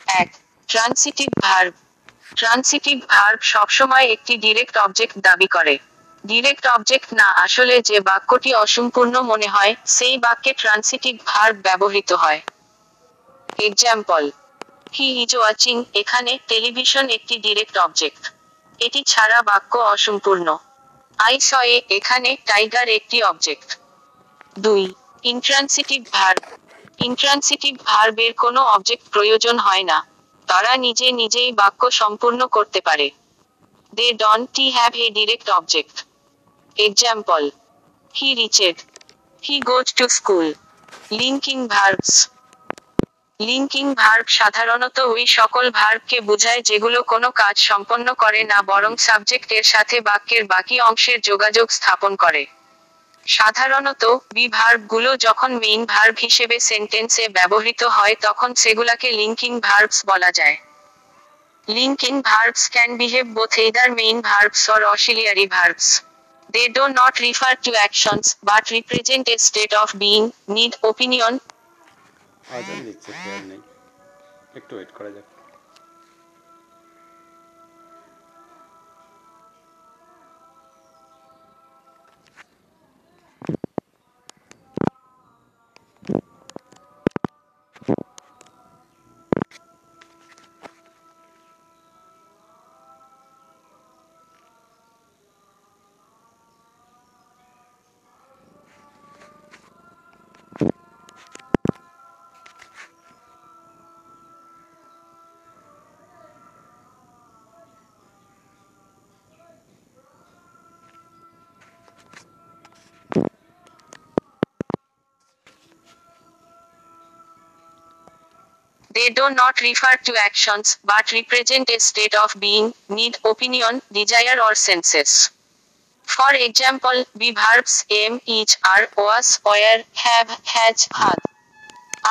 এক transitive verb transitive verb সবসময় একটি direct object দাবি করে direct object না, আসলে যে বাক্যটি অসম্পূর্ণ মনে হয়, সেই বাক্যে ট্রান্সিটিভ ভার্ব ব্যবহৃত হয় এক্সাম্পল হি ইজ ওয়াচিং এখানে টেলিভিশন একটি ডিরেক্ট অবজেক্ট এটি ছাড়া বাক্য অসম্পূর্ণ আই সয়ে এখানে টাইগার একটি অবজেক্ট দুই ইন্ট্রান্সিটিভ ভার্ব ইন্ট্রান্সিটিভ ভার্বের কোনো অবজেক্ট প্রয়োজন হয় না। তারা নিজে নিজেই বাক্য সম্পূর্ণ করতে পারে। They don't have a direct object example he reached he goes to school linking verbs linking verb সাধারণত ওই সকল ভার্বকে বোঝায় যেগুলো কোনো কাজ সম্পন্ন করে না বরং সাবজেক্টের সাথে বাক্যের বাকি অংশের যোগাযোগ স্থাপন করে সাধারণত বি ভার্বগুলো যখন মেইন ভার্ব হিসেবে সেন্টেন্সে ব্যবহৃত হয় তখন সেগুলাকে লিঙ্কিং ভার্বস বলা যায় linking verbs can behave both either main verbs or auxiliary verbs. They do not refer to actions, but represent a state of being, need, opinion, আজান দিচ্ছে খেয়াল নেই। একটু ওয়েট করা যাক। They do not refer to actions, but represent a state of being, need, opinion, desire, or senses. For example, we verbs am, is, are, was, were, have, has, had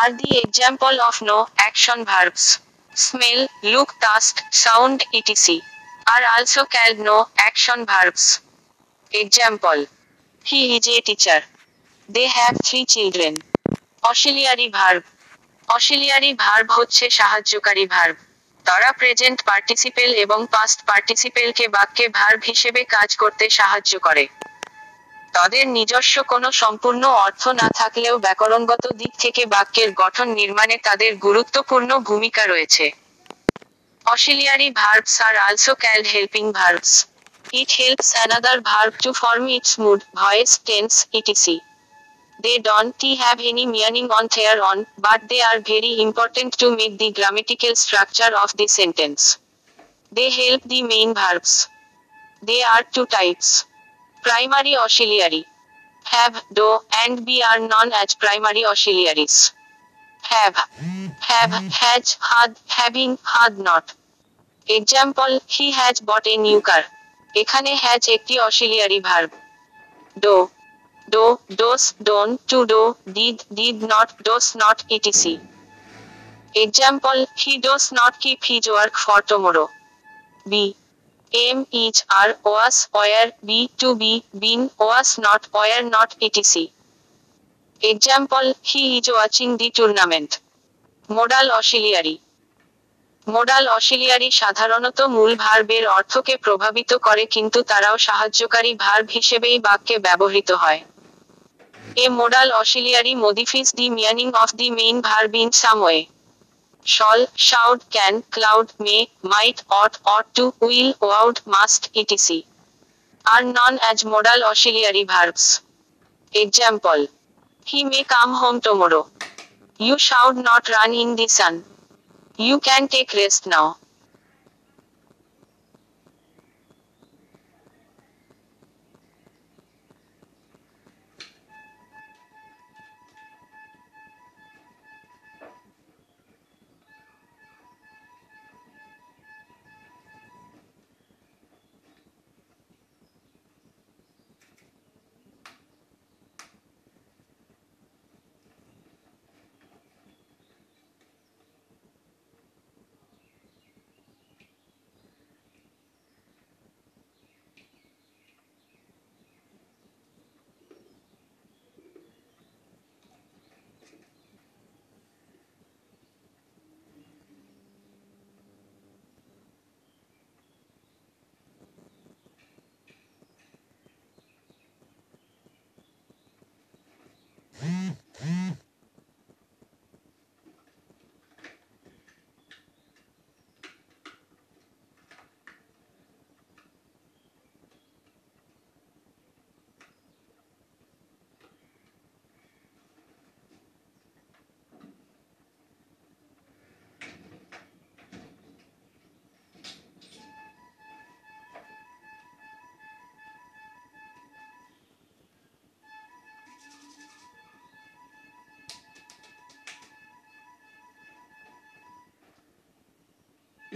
are the example of no action verbs. Smell, look, taste, sound, etc. are also called no action verbs. Example He is a teacher. They have three children. Auxiliary verb auxiliary verb হচ্ছে সাহায্যকারী verb. তারা present participle এবং past পার্টিসিপেলকে বাক্যে verb হিসেবে কাজ করতে সাহায্য করে। তাদের নিজস্ব কোনো সম্পূর্ণ অর্থ না থাকলেও ব্যাকরণগত দিক থেকে বাক্যের গঠন নির্মাণে তাদের গুরুত্বপূর্ণ ভূমিকা রয়েছে। Auxiliary verbs are also called helping verbs. It helps another verb to form its mood voice tense etc They don't have any meaning on their own, but they are very important to make the grammatical structure of the sentence. They help the main verbs. They are two types. Primary auxiliary. Have, do, and be are known as primary auxiliaries. Have, have, has, had, having, had not. Example, he has bought a new car. এখানে has একটি auxiliary verb do do, does, don't, to do, did, did not, does not, etc. Example, he does not keep his work for tomorrow. B. M is, are, was, were, be, to be, been, was not, were not, etc. Example, he is watching the tournament. Modal auxiliary modal auxiliary সাধারণত মূল ভার্বের অর্থকে প্রভাবিত করে কিন্তু তারাও সাহায্যকারী verb হিসেবেই বাক্যে ব্যবহৃত হয় A modal auxiliary modifies the meaning of the main verb in some way. Shall, should, can, cloud, may, might, ought, ought to, will, would, must, etc. are known as modal auxiliary verbs. Example. He may come home tomorrow. You should not run in the sun. You can take rest now.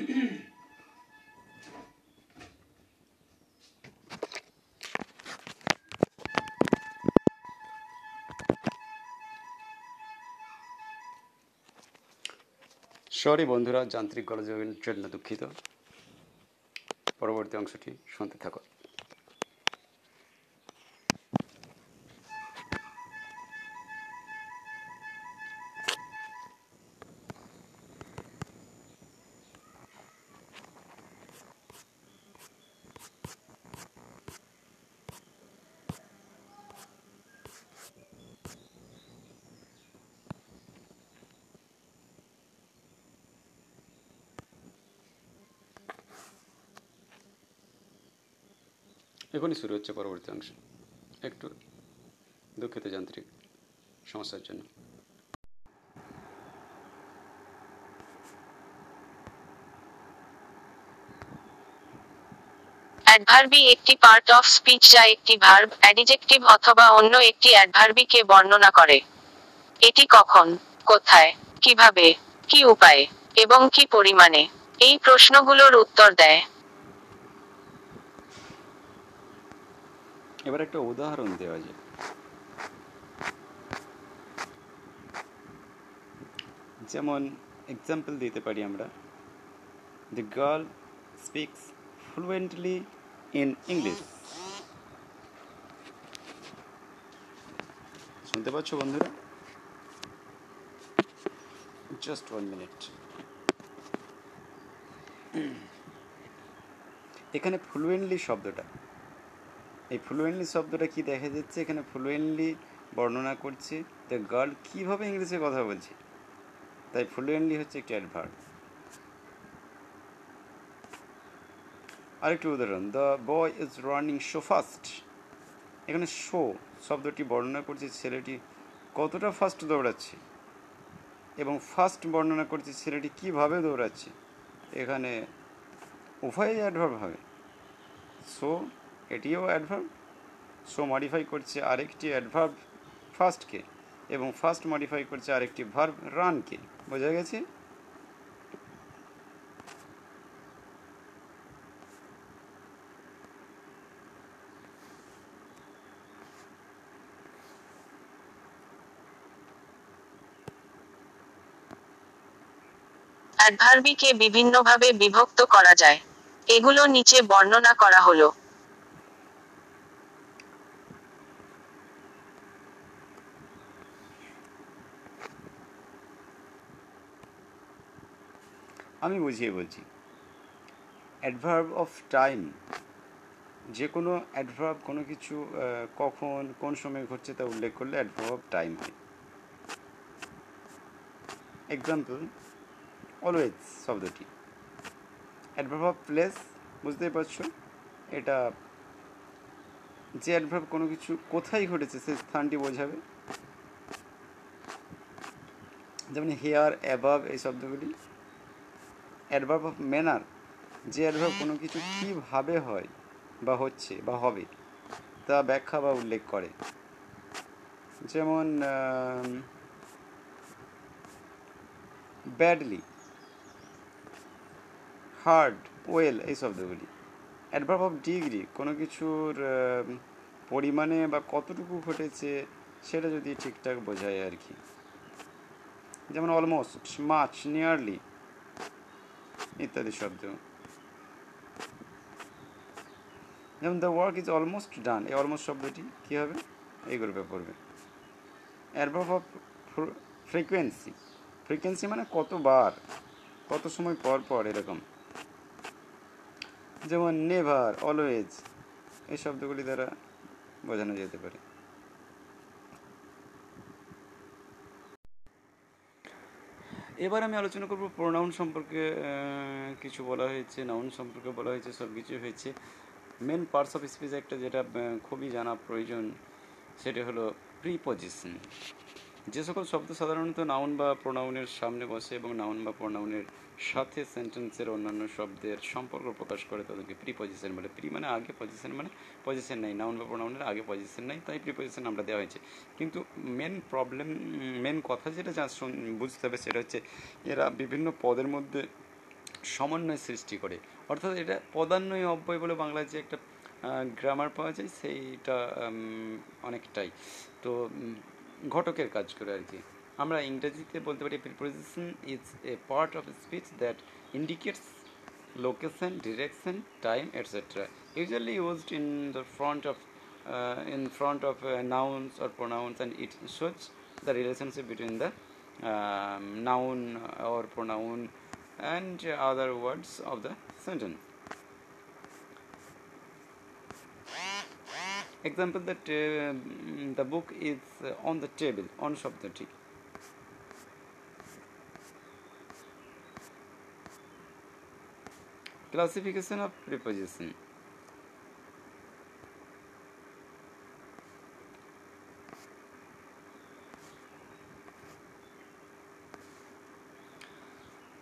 Sorry বন্ধুরা যান্ত্রিক গোলযোগের জন্য দুঃখিত। পরবর্তী অংশটি শুনতে থাকো এখনই শুরু হচ্ছে পরবর্তী অংশ। একটু দুঃখিত যান্ত্রিক সমস্যার জন্য। অ্যাডভার্বি একটি পার্ট অফ স্পিচ যা একটি ভার্ব অ্যাডিজেক্টিভ অথবা অন্য একটি অ্যাডভার্বিকে বর্ণনা করে। এটি কখন, কোথায়, কীভাবে, কি উপায়ে এবং কি পরিমাণে? এই প্রশ্নগুলোর উত্তর দেয়। এবার একটা উদাহরণ দেওয়া যায় যেমন এক্সাম্পল দিতে পারি আমরা। The girl speaks fluently in English শুনতে পাচ্ছ বন্ধুরা? জাস্ট ওয়ান মিনিট এখানে ফ্লুয়েন্টলি শব্দটা। এই ফ্লুয়েন্টলি শব্দটা কি দেখা যাচ্ছে? এখানে ফ্লুয়েন্টলি বর্ণনা করছে। দ্য গার্ল কীভাবে ইংলিশে কথা বলছে? তাই ফ্লুয়েন্টলি হচ্ছে একটি অ্যাডভার্ব আরেকটি উদাহরণ। The boy is running so fast এখানে শো শব্দটি বর্ণনা করছে ছেলেটি কতটা ফাস্ট দৌড়াচ্ছে এবং ফাস্ট বর্ণনা করছে ছেলেটি কীভাবে দৌড়াচ্ছে। এখানে উভয়ই অ্যাডভার্ব হবে। সো এটিও অ্যাডভার্ব সো মডিফাই করছে আরেকটি অ্যাডভার্ব ফার্স্টকে এবং ফার্স্ট মডিফাই করছে আরেকটি ভার্ব রানকে বোঝা গেছে? অ্যাডভার্বিকে বিভিন্নভাবে বিভক্ত করা যায়। এগুলো নিচে বর্ণনা করা হলো। আমি বুঝিয়ে বলছি। অ্যাডভার্ব অফ টাইম যে কোনো অ্যাডভার্ব কোনো কিছু কখন, কোন সময় ঘটছে তা উল্লেখ করলে অ্যাডভার্ব অফ টাইম হয়। এক্সাম্পল অলওয়েজ শব্দটি। অ্যাডভার্ব অফ প্লেস বুঝতেই পারছ? এটা যে অ্যাডভার্ব কোনো কিছু কোথায় ঘটেছে সে স্থানটি বোঝাবে। যেমন হেয়ার অ্যাবাভ এই শব্দগুলি। অ্যাডভার্ব অফ ম্যানার যে অ্যাডভার্ব কোনো কিছু কীভাবে হয় বা হচ্ছে বা হবে, তা ব্যাখ্যা বা উল্লেখ করে। যেমন ব্যাডলি হার্ড ওয়েল এই শব্দগুলি। অ্যাডভার্ব অফ ডিগ্রি কোনো কিছুর পরিমাণে বা কতটুকু ঘটেছে, সেটা যদি ঠিকঠাক বোঝায় আর কি। যেমন অলমোস্ট মাছ নিয়ারলি ইত্যাদি শব্দ। যেমন the work is almost done এই অলমোস্ট শব্দটি কী হবে? এই গ্রুপে পড়বে। অ্যাডভার্ব অফ ফ্রিকোয়েন্সি ফ্রিকোয়েন্সি মানে কতবার, কত সময় পর পর এরকম। যেমন নেভার অলওয়েজ এই শব্দগুলি দ্বারা বোঝানো যেতে পারে। এবার আমি আলোচনা করব প্রোনাউন সম্পর্কে কিছু বলা হয়েছে নাউন সম্পর্কে বলা হয়েছে সব কিছু হয়েছে। মেন পার্টস অফ স্পিচ একটা যেটা খুবই জানা প্রয়োজন, সেটা হলো প্রিপজিশন যে সকল শব্দ সাধারণত নাউন বা প্রোনাউনের সামনে বসে এবং নাউন বা প্রোনাউনের সাথে সেন্টেন্সের অন্যান্য শব্দের সম্পর্ক প্রকাশ করে, তাদেরকে প্রি পজিশন বলে। প্রি মানে আগে পজিশন মানে পজিশন নেই। নাউন বা প্রোনাউনের আগে পজিশন নেই, তাই প্রিপজিশন আমরা দেওয়া হয়েছে। কিন্তু মেন প্রবলেম মেন কথা যেটা যা বুঝতে হবে সেটা হচ্ছে এরা বিভিন্ন পদের মধ্যে সমন্বয় সৃষ্টি করে। অর্থাৎ এটা পদান্বয় অব্যয় বলে বাংলায় যে একটা গ্রামার পাওয়া যায়, সেইটা অনেকটাই। তো ঘটকের কাজ করে আর কি। আমরা ইংরেজিতে বলতে পারি preposition is a part of speech that indicates location direction time etcetera usually used in the front of in front of nouns or pronouns and it shows the relationship between the noun or pronoun and other words of the sentence Uh, the book is uh, on the table on শব্দটি classification of preposition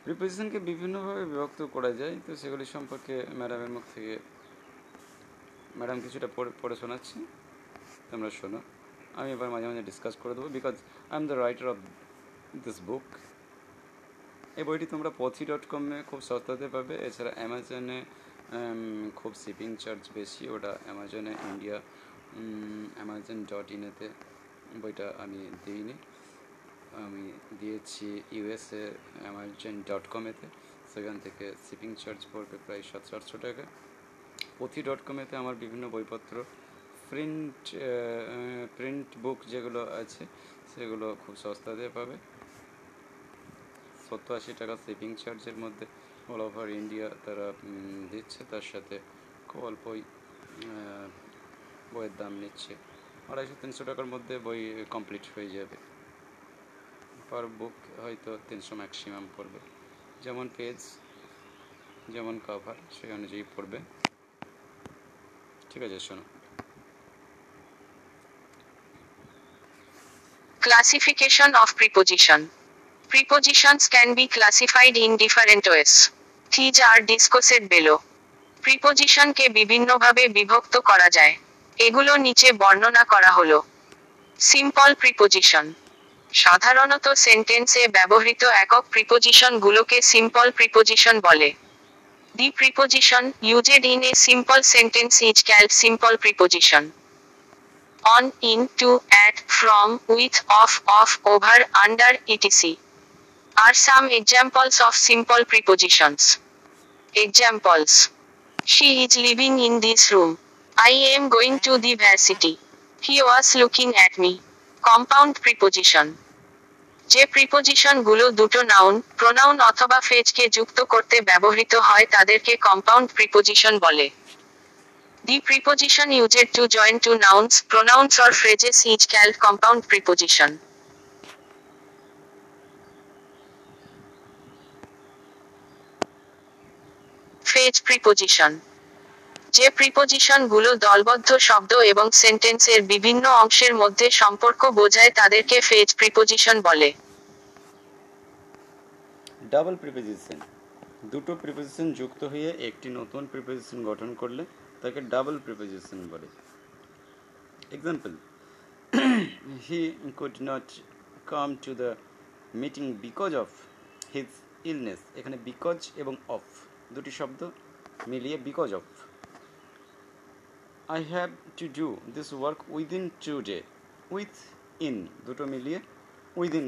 প্রিপোজিশনকে বিভিন্নভাবে বিভক্ত করা যায় তো সেগুলি সম্পর্কে ম্যাডামের মুখ থেকে ম্যাডাম কিছুটা পড়ে পড়ে শোনাচ্ছি। তোমরা শোনো। আমি এবার মাঝে মাঝে ডিসকাস করে দেবো because I am the writer of this book এই বইটি তোমরা পথি ডট কমে খুব সস্তাতে পাবে। এছাড়া অ্যামাজনে খুব শিপিং চার্জ বেশি। ওটা অ্যামাজনে ইন্ডিয়া অ্যামাজন ডট ইনেতে বইটা আমি দিইনি। আমি দিয়েছি ইউএসএ অ্যামাজন ডট কমেতে সেখান থেকে শিপিং চার্জ পড়বে প্রায় সাতশো আটশো টাকা। পথি ডট কমেতে আমার বিভিন্ন বইপত্র প্রিন্ট প্রিন্ট বুক যেগুলো আছে, সেগুলো খুব সস্তাতে পাবে। সত্তর আশি টাকা শিপিং চার্জের মধ্যে অল ওভার ইন্ডিয়া তারা দিচ্ছে। তার সাথে খুব অল্পই বইয়ের দাম নিচ্ছে। আড়াইশো, তিনশো টাকার মধ্যে বই কমপ্লিট হয়ে যাবে। পার বুক হয়তো তিনশো ম্যাক্সিমাম পড়বে। যেমন পেজ যেমন কভার সেই অনুযায়ী পড়বে। ঠিক আছে শোনো Classification of preposition. Prepositions can be classified in different ways. These are discussed below. প্রিপোজিশনকে বিভিন্নভাবে বিভক্ত করা যায় এগুলো নিচে বর্ণনা করা হলো সিম্পল প্রিপোজিশন সাধারণত সেন্টেন্সে ব্যবহৃত একক প্রিপোজিশন গুলোকে সিম্পল প্রিপোজিশন বলে The preposition used in a simple sentence is called simple preposition. On, in, to, at, from, with, of, off, over, under, etc. are some examples of simple prepositions. Examples. She is living in this room. I am going to the varsity. He was looking at me. Compound preposition. যে প্রিপোজিশনগুলো দুটো noun pronoun অথবা ফেজকে যুক্ত করতে ব্যবহৃত হয় তাদেরকে compound preposition বলে। The preposition used to join two nouns pronouns or phrases is call compound preposition phrase preposition যে প্রিপোজিশনগুলো দলবদ্ধ শব্দ এবং সেন্টেন্সের বিভিন্ন অংশের মধ্যে সম্পর্ক বোঝায় তাদেরকে ফেজ প্রিপোজিশন বলে। ডাবল প্রিপোজিশন দুটো প্রিপোজিশন যুক্ত হয়ে একটি নতুন প্রিপোজিশন গঠন করলে তাকে ডাবল প্রিপোজিশন বলে। Example he could not come to the meeting because of his illness এখানে বিকজ এবং অফ দুটি শব্দ মিলিয়ে because of I have to do this work within today with in দুটো মিলিয়ে উইদিন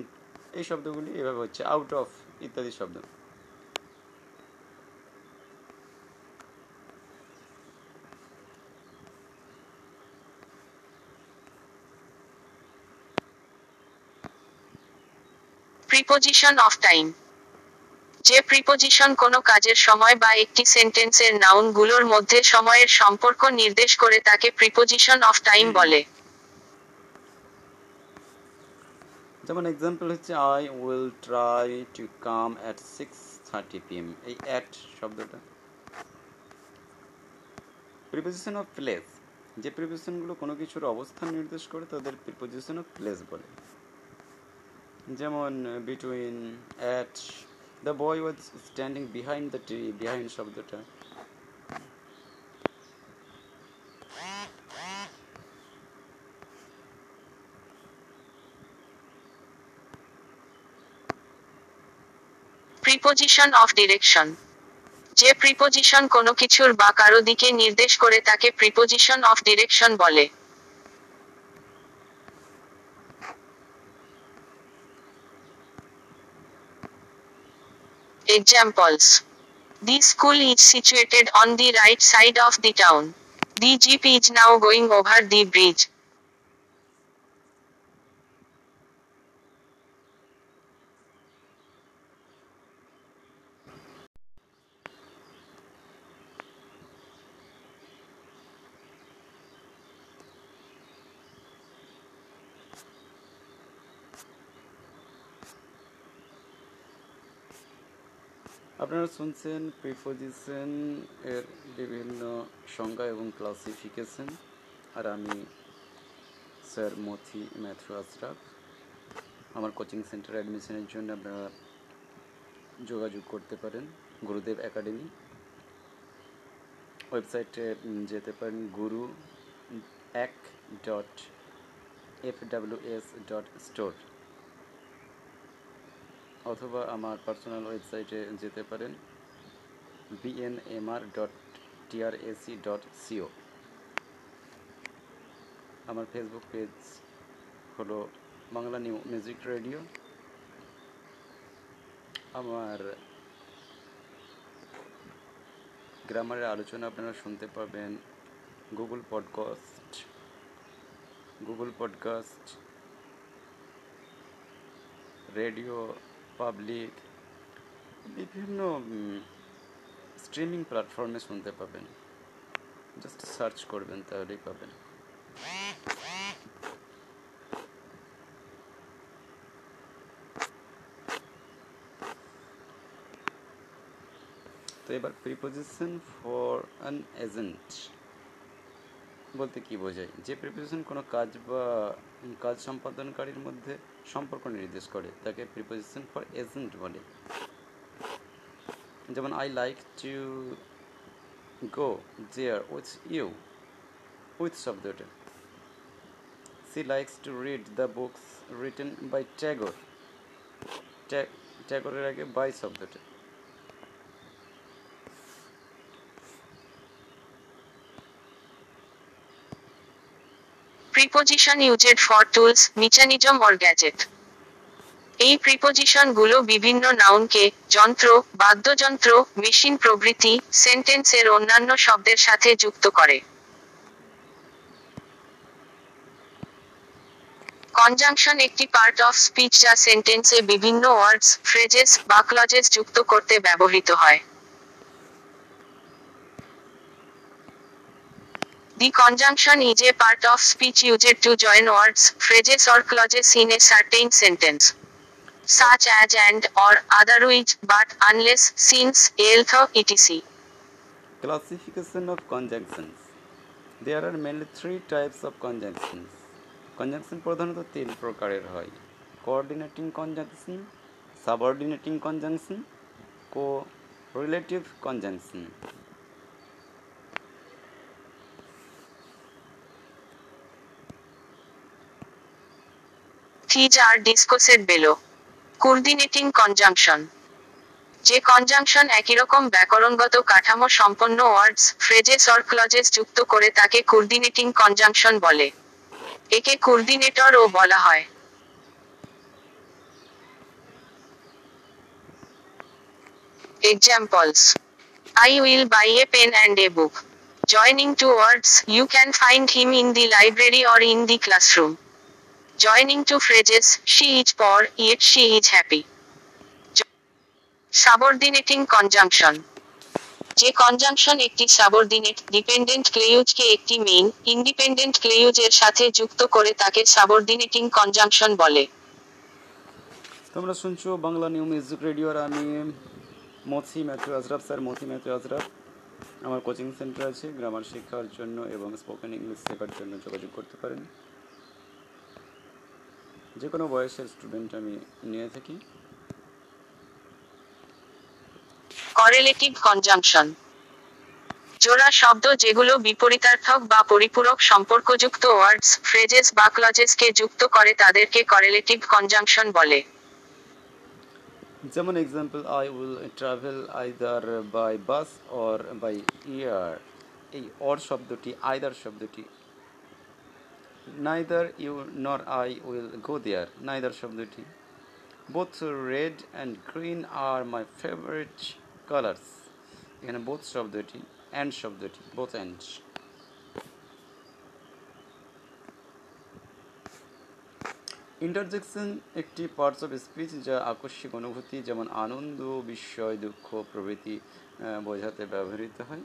এই শব্দগুলি এভাবে হচ্ছে আউট অফ ইত্যাদি শব্দ। প্রিপোজিশন অফ টাইম যে প্রিপোজিশন কোনো কাজের সময় বা একটি সেন্টেন্সের নাউনগুলোর মধ্যে সময়ের সম্পর্ক নির্দেশ করে তাকে প্রিপোজিশন অফ টাইম বলে। যেমন এক্সাম্পল হচ্ছে I will try to come at six thirty PM এই অ্যাট শব্দটা। প্রিপোজিশন অফ প্লেস যে প্রিপোজিশনগুলো কোনো কিছুর অবস্থান নির্দেশ করে, তাদের প্রিপোজিশন অফ প্লেস বলে। যেমন between at the boy was standing behind the tree behind শব্দটা প্রিপোজিশন অফ ডিরেকশন যে প্রিপোজিশন কোনো কিছুর বা কারও দিকে নির্দেশ করে তাকে প্রিপোজিশন অফ ডিরেকশন বলে। Examples. The school is situated on the right side of the town. The jeep is now going over the bridge. আপনারা শুনছেন প্রিপোজিশন এর বিভিন্ন সংজ্ঞা এবং ক্লাসিফিকেশন আর আমি স্যার মথি ম্যাথু আশরাফ। আমার কোচিং সেন্টার অ্যাডমিশনের জন্য আপনারা যোগাযোগ করতে পারেন, গুরুদেব একাডেমি। ওয়েবসাইটে যেতে পারেন গুরু এক dot F S dot store অথবা আমার পার্সোনাল ওয়েবসাইটে যেতে পারেন BNMR dot TRAC dot CO আমার ফেসবুক পেজ হলো বাংলা নিউ মিউজিক রেডিও। আমার গ্রামারের আলোচনা আপনারা শুনতে পাবেন Google podcast Google podcast radio public বিভিন্ন স্ট্রিমিং প্ল্যাটফর্মে শুনতে পাবেন। জাস্ট সার্চ করবেন, তাহলেই পাবেন। তো এবার প্রিপোজিশন ফর অ্যান এজেন্ট বলতে কি বোঝায়? যে প্রিপোজিশন কোনো কাজ বা কাজ সম্পাদনকারীর মধ্যে সম্পর্ক নির্দেশ করে, তাকে প্রিপোজিশন ফর এজেন্ট বলে। যেমন I like to go there with you with শব্দটা। She likes to read the books written by Tagore ট্যাগরের আগে বাই শব্দটা। Preposition used for tools mechanism or gadget এই প্রিপোজিশনগুলো বিভিন্ন নাউনকে যন্ত্র, বাদ্যযন্ত্র মেশিন প্রভৃতি সেন্টেন্সের অন্যান্য শব্দের সাথে যুক্ত করে। কনজাংশন একটি পার্ট অফ স্পিচ যা সেন্টেন্সে বিভিন্ন ওয়ার্ডস ফ্রেজেস বা ক্লজেস যুক্ত করতে ব্যবহৃত হয়। The conjunction is a part of speech used to join words, phrases or clauses in a certain sentence. Such as and, or, otherwise, but, unless, since, although, etc. Classification of conjunctions. There are mainly three types of conjunctions. Conjunction প্রধানত তিন প্রকারের হয় coordinating conjunction subordinating conjunction correlative conjunction these are discussed below coordinating conjunction যে conjunction একইরকম ব্যাকরণগত কাঠামো সম্পন্ন words phrases or clauses যুক্ত করে তাকে কোর্ডিনেটিং কনজাংশন বলে। একে কোর্ডিনেটর ও বলা হয়। Examples I will buy a pen and a book joining two words you can find him in the library or in the classroom Joining two phrases, she is poor, yet she is happy. Subordinating conjunction যে conjunction একটি subordinate dependent ক্লেইউজকে একটি main independent ক্লেইউজের সাথে যুক্ত করে তাকে subordinating conjunction বলে। তোমরা শুনছো বাংলা নিউ মিউজিক রেডিওর আমি Mothi Matthew Azraf sir Mothi Matthew Azraf আমার কোচিং সেন্টার আছে গ্রামার শেখার জন্য এবং স্পোকেন ইংলিশ শেখার জন্য যোগাযোগ করতে পারেন। যে কোনো বয়সের স্টুডেন্ট আমি নিয়ে থাকি। করেলেটিভ কনজাংশন জোড়া শব্দ যেগুলো বিপরীতার্থক বা পরিপূরক সম্পর্কযুক্ত ওয়ার্ডস ফ্রেজেস বা ক্লজেসকে যুক্ত করে তাদেরকে করেলেটিভ কনজাংশন বলে। যেমন example I will travel either by bus or by air এই অর শব্দটি আইদার শব্দটি neither you nor I will go there neither শব্দটি both red and green are my favourite colours এখানে বোথ শব্দটি and শব্দটি both and interjection একটি parts of speech যা আকস্মিক অনুভূতি, যেমন আনন্দ, বিস্ময়, দুঃখ, প্রভৃতি বোঝাতে ব্যবহৃত হয়।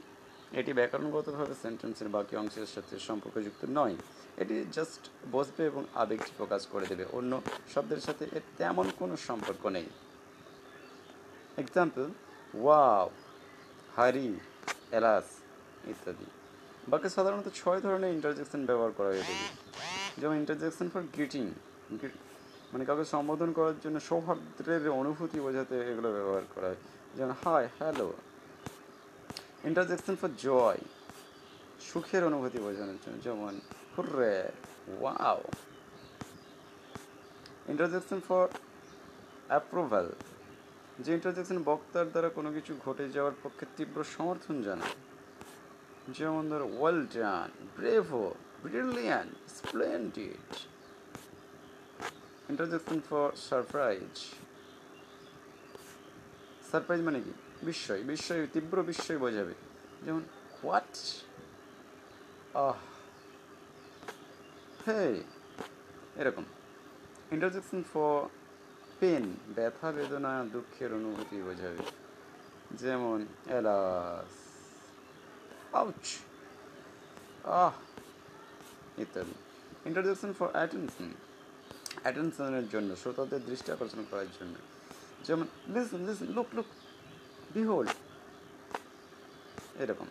এটি ব্যাকরণগতভাবে সেন্টেন্সের বাকি অংশের সাথে সম্পর্কযুক্ত নয়। এটি জাস্ট বসবে এবং আবেগটি প্রকাশ করে দেবে। অন্য শব্দের সাথে এর তেমন কোনো সম্পর্ক নেই। এক্সাম্পল ওয়াও হারি এলাস ইত্যাদি। বাকি সাধারণত ছয় ধরনের ইন্টারজেকশন ব্যবহার করা হয়ে থাকে। যেমন ইন্টারজেকশন ফর গ্রিটিং মানে কাউকে সম্বোধন করার জন্য সৌহার্দ্যের অনুভূতি বোঝাতে এগুলো ব্যবহার করা হয়। যেমন hi hello interjection for joy সুখের অনুভূতি বোঝানোর জন্য। যেমন hurray wow interjection for approval যে ইন্টারজেকশন বক্তার দ্বারা কোনো কিছু ঘটে যাওয়ার পক্ষে তীব্র সমর্থন জানায়। যেমন ধরো well done bravo brilliant splendid. Interjection for surprise. Surprise মানে কি? বিস্ময়। বিস্ময়, তীব্র বিস্ময় বোঝাবে। যেমন হোয়াট আহ হে এরকম। ইন্টারজেকশন ফর পেন ব্যথা, বেদনা, দুঃখের অনুভূতি বোঝাবে। যেমন, এলাস আউচ আহ, ইত্যাদি। ইন্টারজেকশন ফর অ্যাটেনশন অ্যাটেনশনের জন্য, শ্রোতাদের দৃষ্টি আকর্ষণ করার জন্য। যেমন listen listen look look behold এরকম।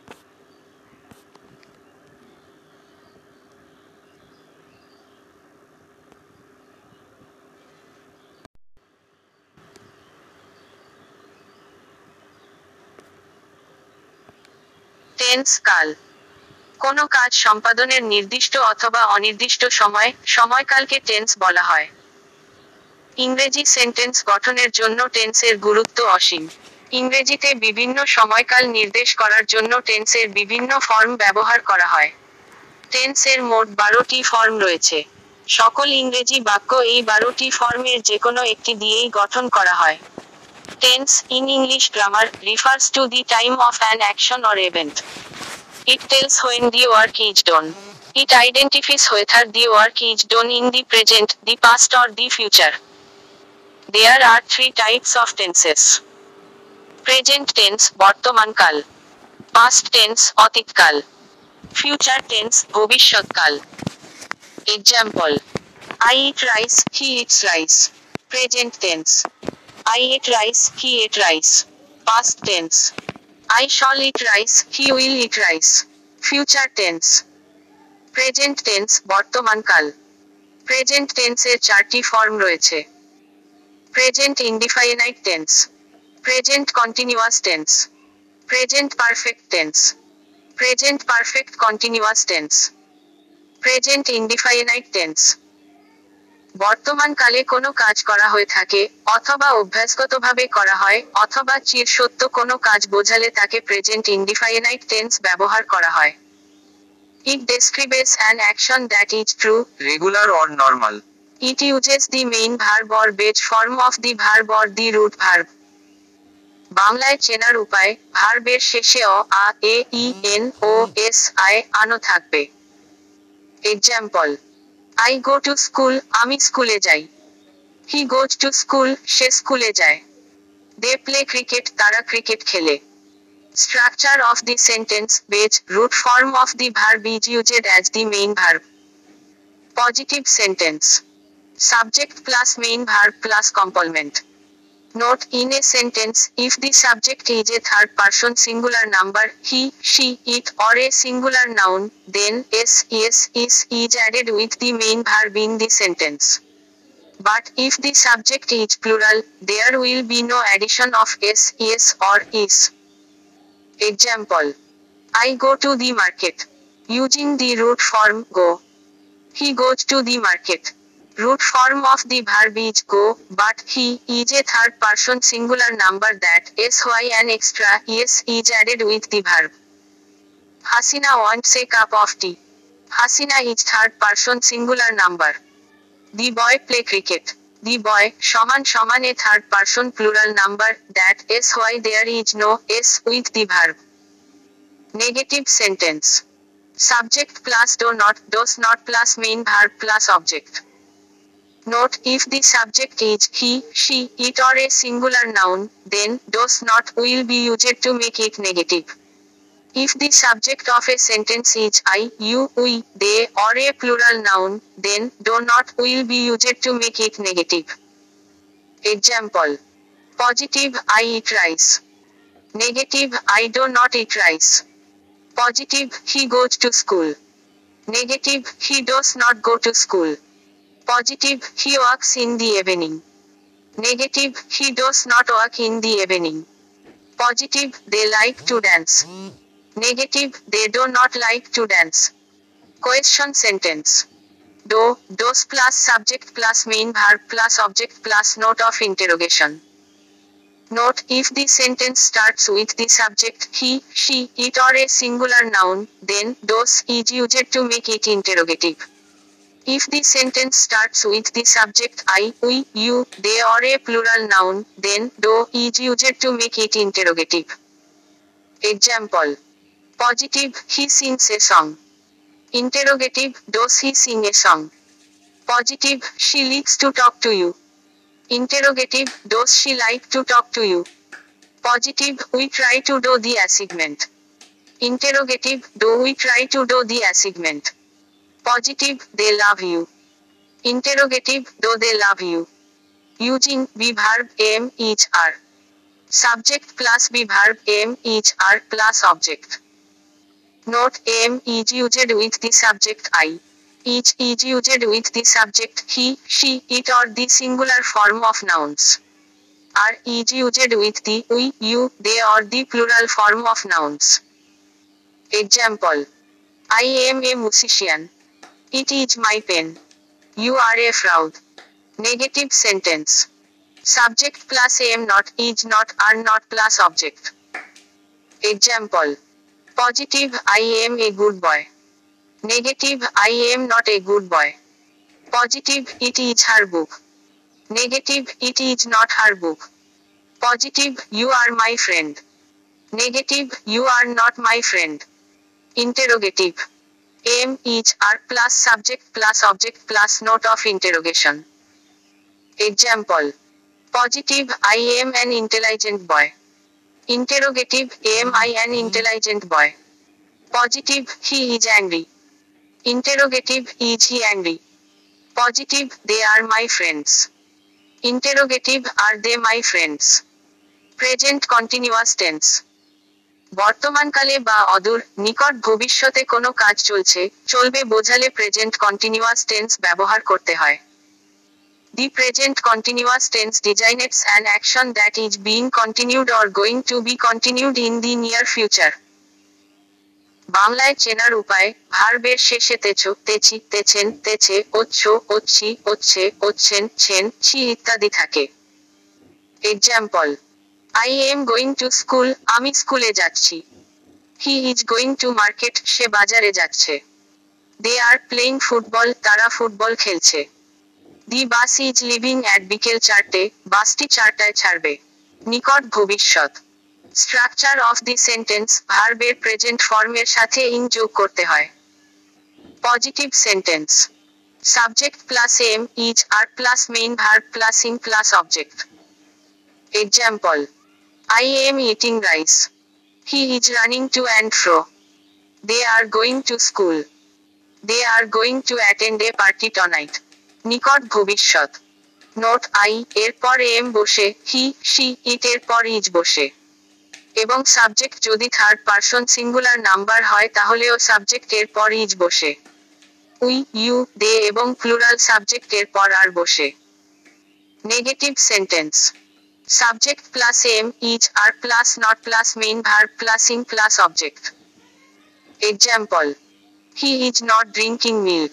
টেন্স কাল। কোনো কাজ সম্পাদনের নির্দিষ্ট অথবা অনির্দিষ্ট সময়, সময়কালকে টেন্স বলা হয়। ইংরেজি সেন্টেন্স গঠনের জন্য টেন্সের গুরুত্ব অসীম। ইংরেজিতে বিভিন্ন সময়কাল নির্দেশ করার জন্য টেন্সের বিভিন্ন ফর্ম ব্যবহার করা হয়। টেন্সের মোট বারোটি ফর্ম রয়েছে। সকল ইংরেজি বাক্য এই বারোটি ফর্মের যে কোনো একটি দিয়েই গঠন করা হয়। Tense in English grammar refers to the time of an action or event It tells when the work is done. It identifies whether the work is done in the present, the past or the future. There are three types of tenses. Present tense, বর্তমানকাল Past tense, অতীতকাল Future tense, ভবিষ্যৎকাল Example. I eat rice, he eats rice. Present tense. I ate rice, he ate rice. Past tense. I shall eat rice, he will eat rice. Future tense. Present tense বর্তমানকাল present টেন্সের চারটি form রয়েছে present indefinite tense present continuous tense present perfect tense present perfect continuous tense present indefinite tense বর্তমানকালে কোনো কাজ করা হয়ে থাকে অথবা অভ্যাসগতভাবে করা হয় অথবা চির সত্য কোনো কাজ বোঝালে তাকে প্রেজেন্ট ইনডিফাইনাইট টেন্স ব্যবহার করা হয়। It describes an action that is true regular or normal, It uses the main verb or base form of the verb or the root verb. বাংলায় চেনার উপায় ভার্বের শেষে অ আ এ ই এন ও এস আই আনো থাকবে। Example I go to school আমি স্কুলে যাই। হি গোজ টু স্কুল সে স্কুলে যায়। দে প্লে ক্রিকেট তারা ক্রিকেট খেলে। Structure of the sentence base root form of the verb is used as the main verb positive sentence subject plus main verb plus complement. Note in a sentence, if the subject is a third person singular number, he, she, it, or a singular noun, then s, yes, is, is added with the main verb in the sentence. But if the subject is plural, there will be no addition of s, yes, or is. Example. I go to the market. Using the root form go. He goes to the market root form of the verb is go, but he is a third person singular number that is why an extra yes is added with the verb. Hasina wants a cup of tea. Hasina is third person singular number. The boy play cricket. The boy, Shaman Shaman a third person plural number, that is why there is no s with the verb. Negative sentence. Subject plus do not, does not plus main verb plus object. Note if the subject is he, she, it or a singular noun, then does not will be used to make it negative. If the subject of a sentence is I, you, we, they, or a plural noun, then do not will be used to make it negative. Example. Positive I eat rice. Negative I do not eat rice. Positive he goes to school. Negative he does not go to school. Positive, he works in the evening. Negative, he does not work in the evening. Positive, they like to dance. Negative, they do not like to dance. Question sentence. Do, does plus subject plus main verb plus object plus note of interrogation. Note if the sentence starts with the subject he, she, it or a singular noun, then does is used to make it interrogative. If the sentence starts with the subject I, we, you, they or a plural noun, then do is used to make it interrogative. Example. Positive, he sings a song. Interrogative, does he sing a song? Positive, she likes to talk to you. Interrogative, does she like to talk to you? Positive, we try to do the assignment. Interrogative, do we try to do the assignment? Positive, they love you. Interrogative, do they love you? Using be verb am each are. Subject plus be verb am each are plus object. Note am is used with the subject I. Each is used with the subject he, she, it or the singular form of nouns. Are is used with the we, you, they or the plural form of nouns. Example. I am a musician. It is my pen. You are a fraud. Negative sentence. Subject plus am not, is not, are not plus object. Example. Positive I am a good boy. Negative I am not a good boy. Positive it is her book. Negative it is not her book. Positive you are my friend. Negative you are not my friend. Interrogative. Am is are plus subject plus object plus note of interrogation. Example. Positive I am an intelligent boy. Interrogative Am I an intelligent boy? Positive He is angry. Interrogative Is he angry? Positive They are my friends. Interrogative Are they my friends? Present continuous tense. বর্তমানকালে বা অদূর নিকট ভবিষ্যতে কোনো কাজ চলছে, চলবে বোঝালে প্রেজেন্ট কন্টিনিউয়াস টেন্স ব্যবহার করতে হয়। The present continuous tense designates an action that is being continued or going to be continued in the near future বাংলায় চেনার উপায়, ভার্বের শেষে তেছো, তেছি, তেছেন, তেছে, ওচ্ছ, ওচ্ছি, ওচ্ছে, ওচ্ছেন, ছেন, ছি ইত্যাদি থাকে। Example I am going to school আমি স্কুলে যাচ্ছি। He is going to market সে বাজারে যাচ্ছে। দে আর প্লেইং ফুটবল তারা ফুটবল খেলছে। The bus is leaving at বিকেল চারটে, বাসটি চারটায় ছাড়বে। নিকট ভবিষ্যৎ। স্ট্রাকচার অফ দি সেন্টেন্স ভার্বের প্রেজেন্ট ফর্মের সাথে ইং যোগ করতে হয়। Positive sentence subject plus am is are plus main verb plus ing plus object example I am eating rice. He is running to and fro. They are going to school. They are going to attend a party tonight. নিকট ভবিষ্যৎ note I এরপর am বসে he she it এরপর is বসে এবং subject যদি third person singular number হয়, তাহলেও সাবজেক্ট এর পর ইজ বসে উই ইউ দে এবং প্লুরাল সাবজেক্ট এর পর আর বসে negative sentence Subject plus am, each are plus not plus main verb plus ing plus object. Example. He is not drinking milk.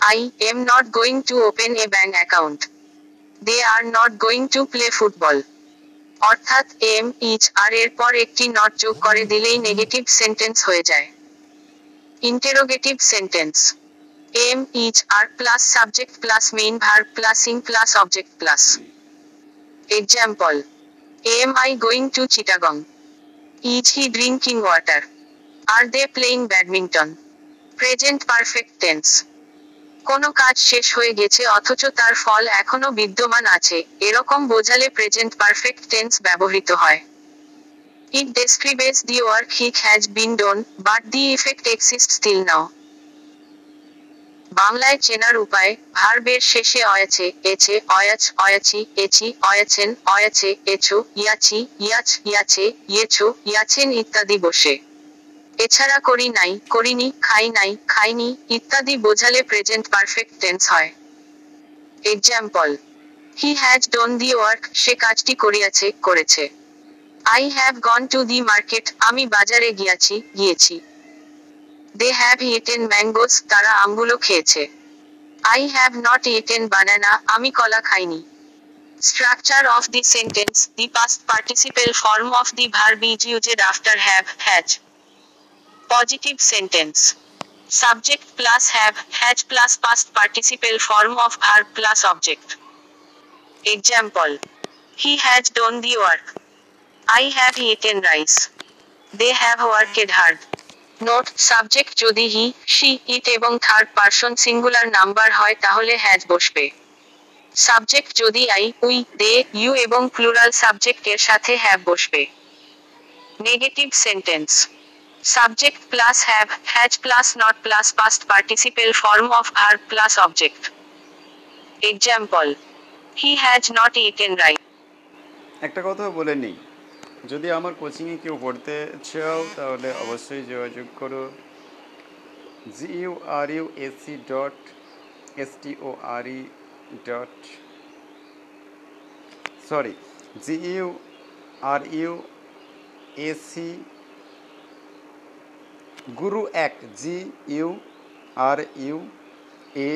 I am not going to open a bank account. They are not going to play football. অর্থাৎ am is are এর পর একটি not যোগ করে দিলেই negative sentence হয়ে যায় interrogative sentence am is are plus subject plus main verb plus ing plus object plus Example. Am I going to Chittagong? Is he drinking water? Are they playing badminton? Present perfect tense. কোনো কাজ শেষ হয়ে গেছে, অথচ তার ফল এখনও বিদ্যমান আছে এরকম বোঝালে প্রেজেন্ট পারফেক্ট টেন্স ব্যবহৃত হয় it describes the work which has been done but the effect exist still now বাংলায় চেনার উপায়, ভার্বের শেষে অয়াছে এছে অয়াচ, অয়াচি এছি অয়াছেন অয়াছে এছো ইয়াছি ইয়াচ ইয়াছে ইয়েছো ইয়াছেন ইত্যাদি বসে। এছাড়া করি নাই, করিনি, খাই নাই, খাইনি, ইত্যাদি বোঝালে প্রেজেন্ট পারফেক্ট টেন্স হয়। Example he has done the work সে কাজটি করিয়াছে, করেছে। I have gone to the market আমি বাজারে গিয়াছি, গিয়েছি। দে হ্যাভ ইটেন ম্যাঙ্গোস তারা আমগুলো খেয়েছে I have not eaten banana আমি কলা খাইনি Structure of the sentence The past participle form of the verb is used after have, has. Positive sentence Subject plus have, has plus past participle form of verb plus object. Example. He has done the work. I have eaten rice. They have worked hard. Note subject যদি he she it এবং third person singular number হয়, তাহলে has বসবে। Subject যদি I we they you এবং plural subject এর সাথে have বসবে। Negative sentence subject plus have has plus not plus past participle form of verb plus object example he has not eaten right একটা কথা বলে নিই। যদি আমার কোচিংয়ে কেউ পড়তে চাও, তাহলে অবশ্যই যোগাযোগ করো। G U R U AC dot S T O R E dot, sorry G U R U AC Guru এক G U R U A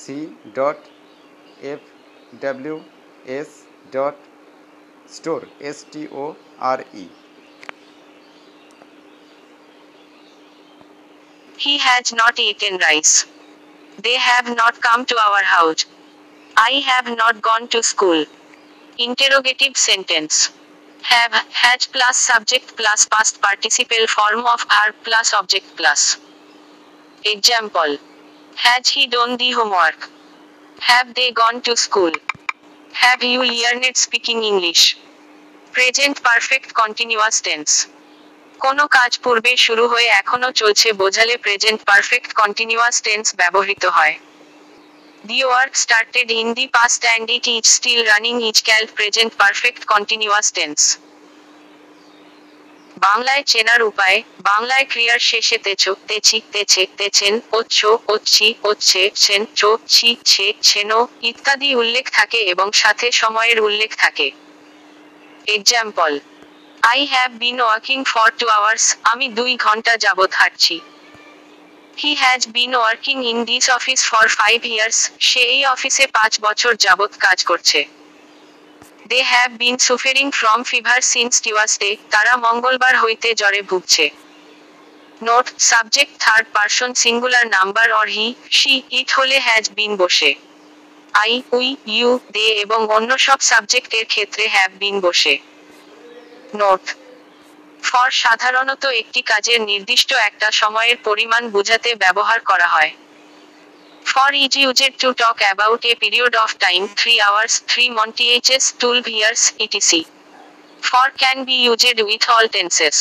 C dot F W S dot store S T O R E. He has not eaten rice. They have not come to our house. I have not gone to school. Interrogative sentence. Have, had plus subject plus past participle form of verb plus object plus. Example. Has he done the homework? Have they gone to school? Have you learned speaking English? Present perfect continuous tense. কোনো কাজ পূর্বে শুরু হয়ে এখনও চলছে বোঝালে present perfect continuous tense ব্যবহৃত হয় the work started in the past and it is still running is called present perfect continuous tense বাংলায় চেনার উপায়, বাংলায় ক্রিয়ার শেষে তেছো তেছি তেছে তেছেন ওচ্ছ ওচ্ছি ওচ্ছে ছেন চো, ছি, ছে, ছেনো ইত্যাদি উল্লেখ থাকে এবং সাথে সময়ের উল্লেখ থাকে। Example I have been working for two hours আমি দুই ঘণ্টা যাবৎ হাঁটছি। He has been working in this office for five years সে এই অফিসে পাঁচ বছর যাবৎ কাজ করছে। They have been suffering from fever since Tuesday তারা মঙ্গলবার হইতে জ্বরে ভুগছে। Note subject third person singular number or he she it হলে হ্যাজ বিন বসে। আই উই ইউ দে এবং অন্য সব সাবজেক্টের ক্ষেত্রে হ্যাভ বিন বসে। নোট ফর সাধারণত একটি কাজের নির্দিষ্ট একটা সময়ের পরিমাণ বোঝাতে ব্যবহার করা হয়। For is used to talk about a period of time three hours three months twelve years etc for can be used with all tenses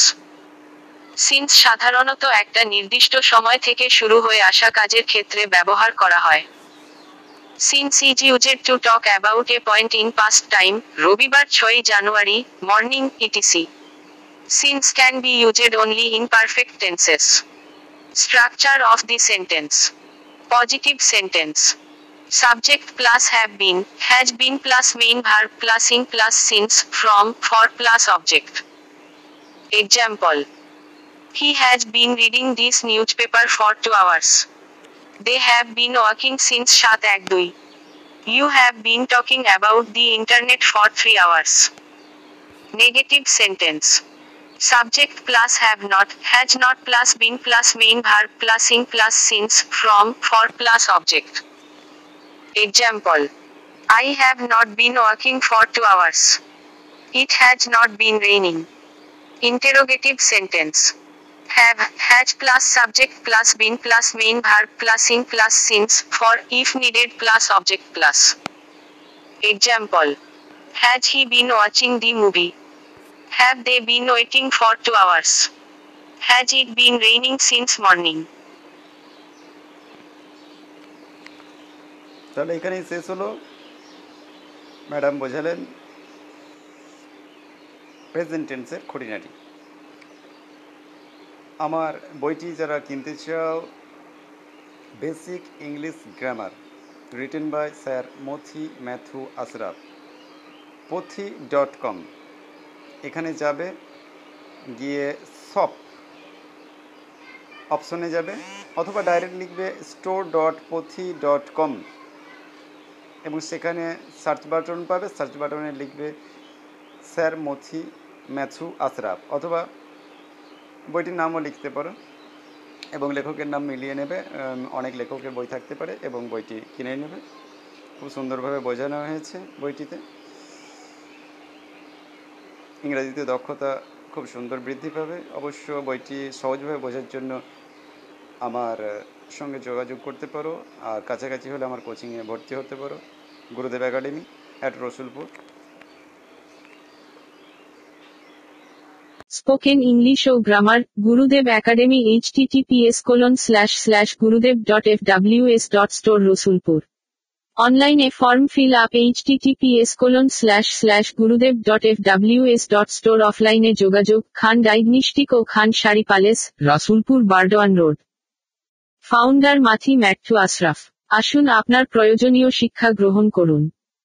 since সাধারণত একটা নির্দিষ্ট সময় থেকে শুরু হয়ে আসা কাজের ক্ষেত্রে ব্যবহার করা হয়। Since is used to talk about a point in past time রবিবার ছয় জানুয়ারি morning etc since can be used only in perfect tenses structure of the sentence Positive sentence. Subject plus have been, has been plus main verb plus in plus since, from, for plus object. Example. He has been reading this newspaper for two hours. They have been working since Shat Akdui. You have been talking about the internet for three hours. Negative sentence subject plus have not, has not plus been plus main verb plus in plus since, from, for plus object. Example. I have not been working for two hours. It has not been raining. Interrogative sentence. Have, has plus subject plus been plus main verb plus in plus since, for, if needed plus object plus. Example. Has he been watching the movie? Have they been waiting for 2 hours? Has it been raining since morning? তাহলে এখানেই শেষ হলো। Madam বোঝালেন। Present টেন্সের আমার বইটি যারা কিনতে চাও, basic English grammar, written by sir Mathi Matthew Ashraf Pothi dot com. এখানে যাবে, গিয়ে শপ অপশনে যাবে, অথবা ডাইরেক্ট লিখবে store dot Pathi dot com এবং সেখানে সার্চ বাটন পাবে সার্চ বাটনে লিখবে স্যার মথি ম্যাথু আশরাফ, অথবা বইটির নামও লিখতে পারো এবং লেখকের নাম মিলিয়ে নেবে অনেক লেখকের বই থাকতে পারে এবং বইটি কিনে নেবে। খুব সুন্দরভাবে বোঝানো হয়েছে বইটিতে। ইংরেজিতে দক্ষতা খুব সুন্দর বৃদ্ধি পাবে। অবশ্য বইটি সহজভাবে বোঝার জন্য আমার সঙ্গে যোগাযোগ করতে পারো আর কাছাকাছি হলে আমার কোচিংয়ে ভর্তি হতে পারো। Gurudev academy at Rasulpur. Spoken English O grammar Gurudev academy HTTPS colon slash slash Gurudev dot F WS dot store Rasulpur. অনলাইনে form fill up HTTPS colon slash slash Gurudev dot F W S dot store অফলাইনে যোগাযোগ, Khan diagnostic ও Khan sari palace Rasulpur, Burdwan road founder Mathi Matthew Ashraf. আসুন আপনার প্রয়োজনীয় শিক্ষা গ্রহণ করুন।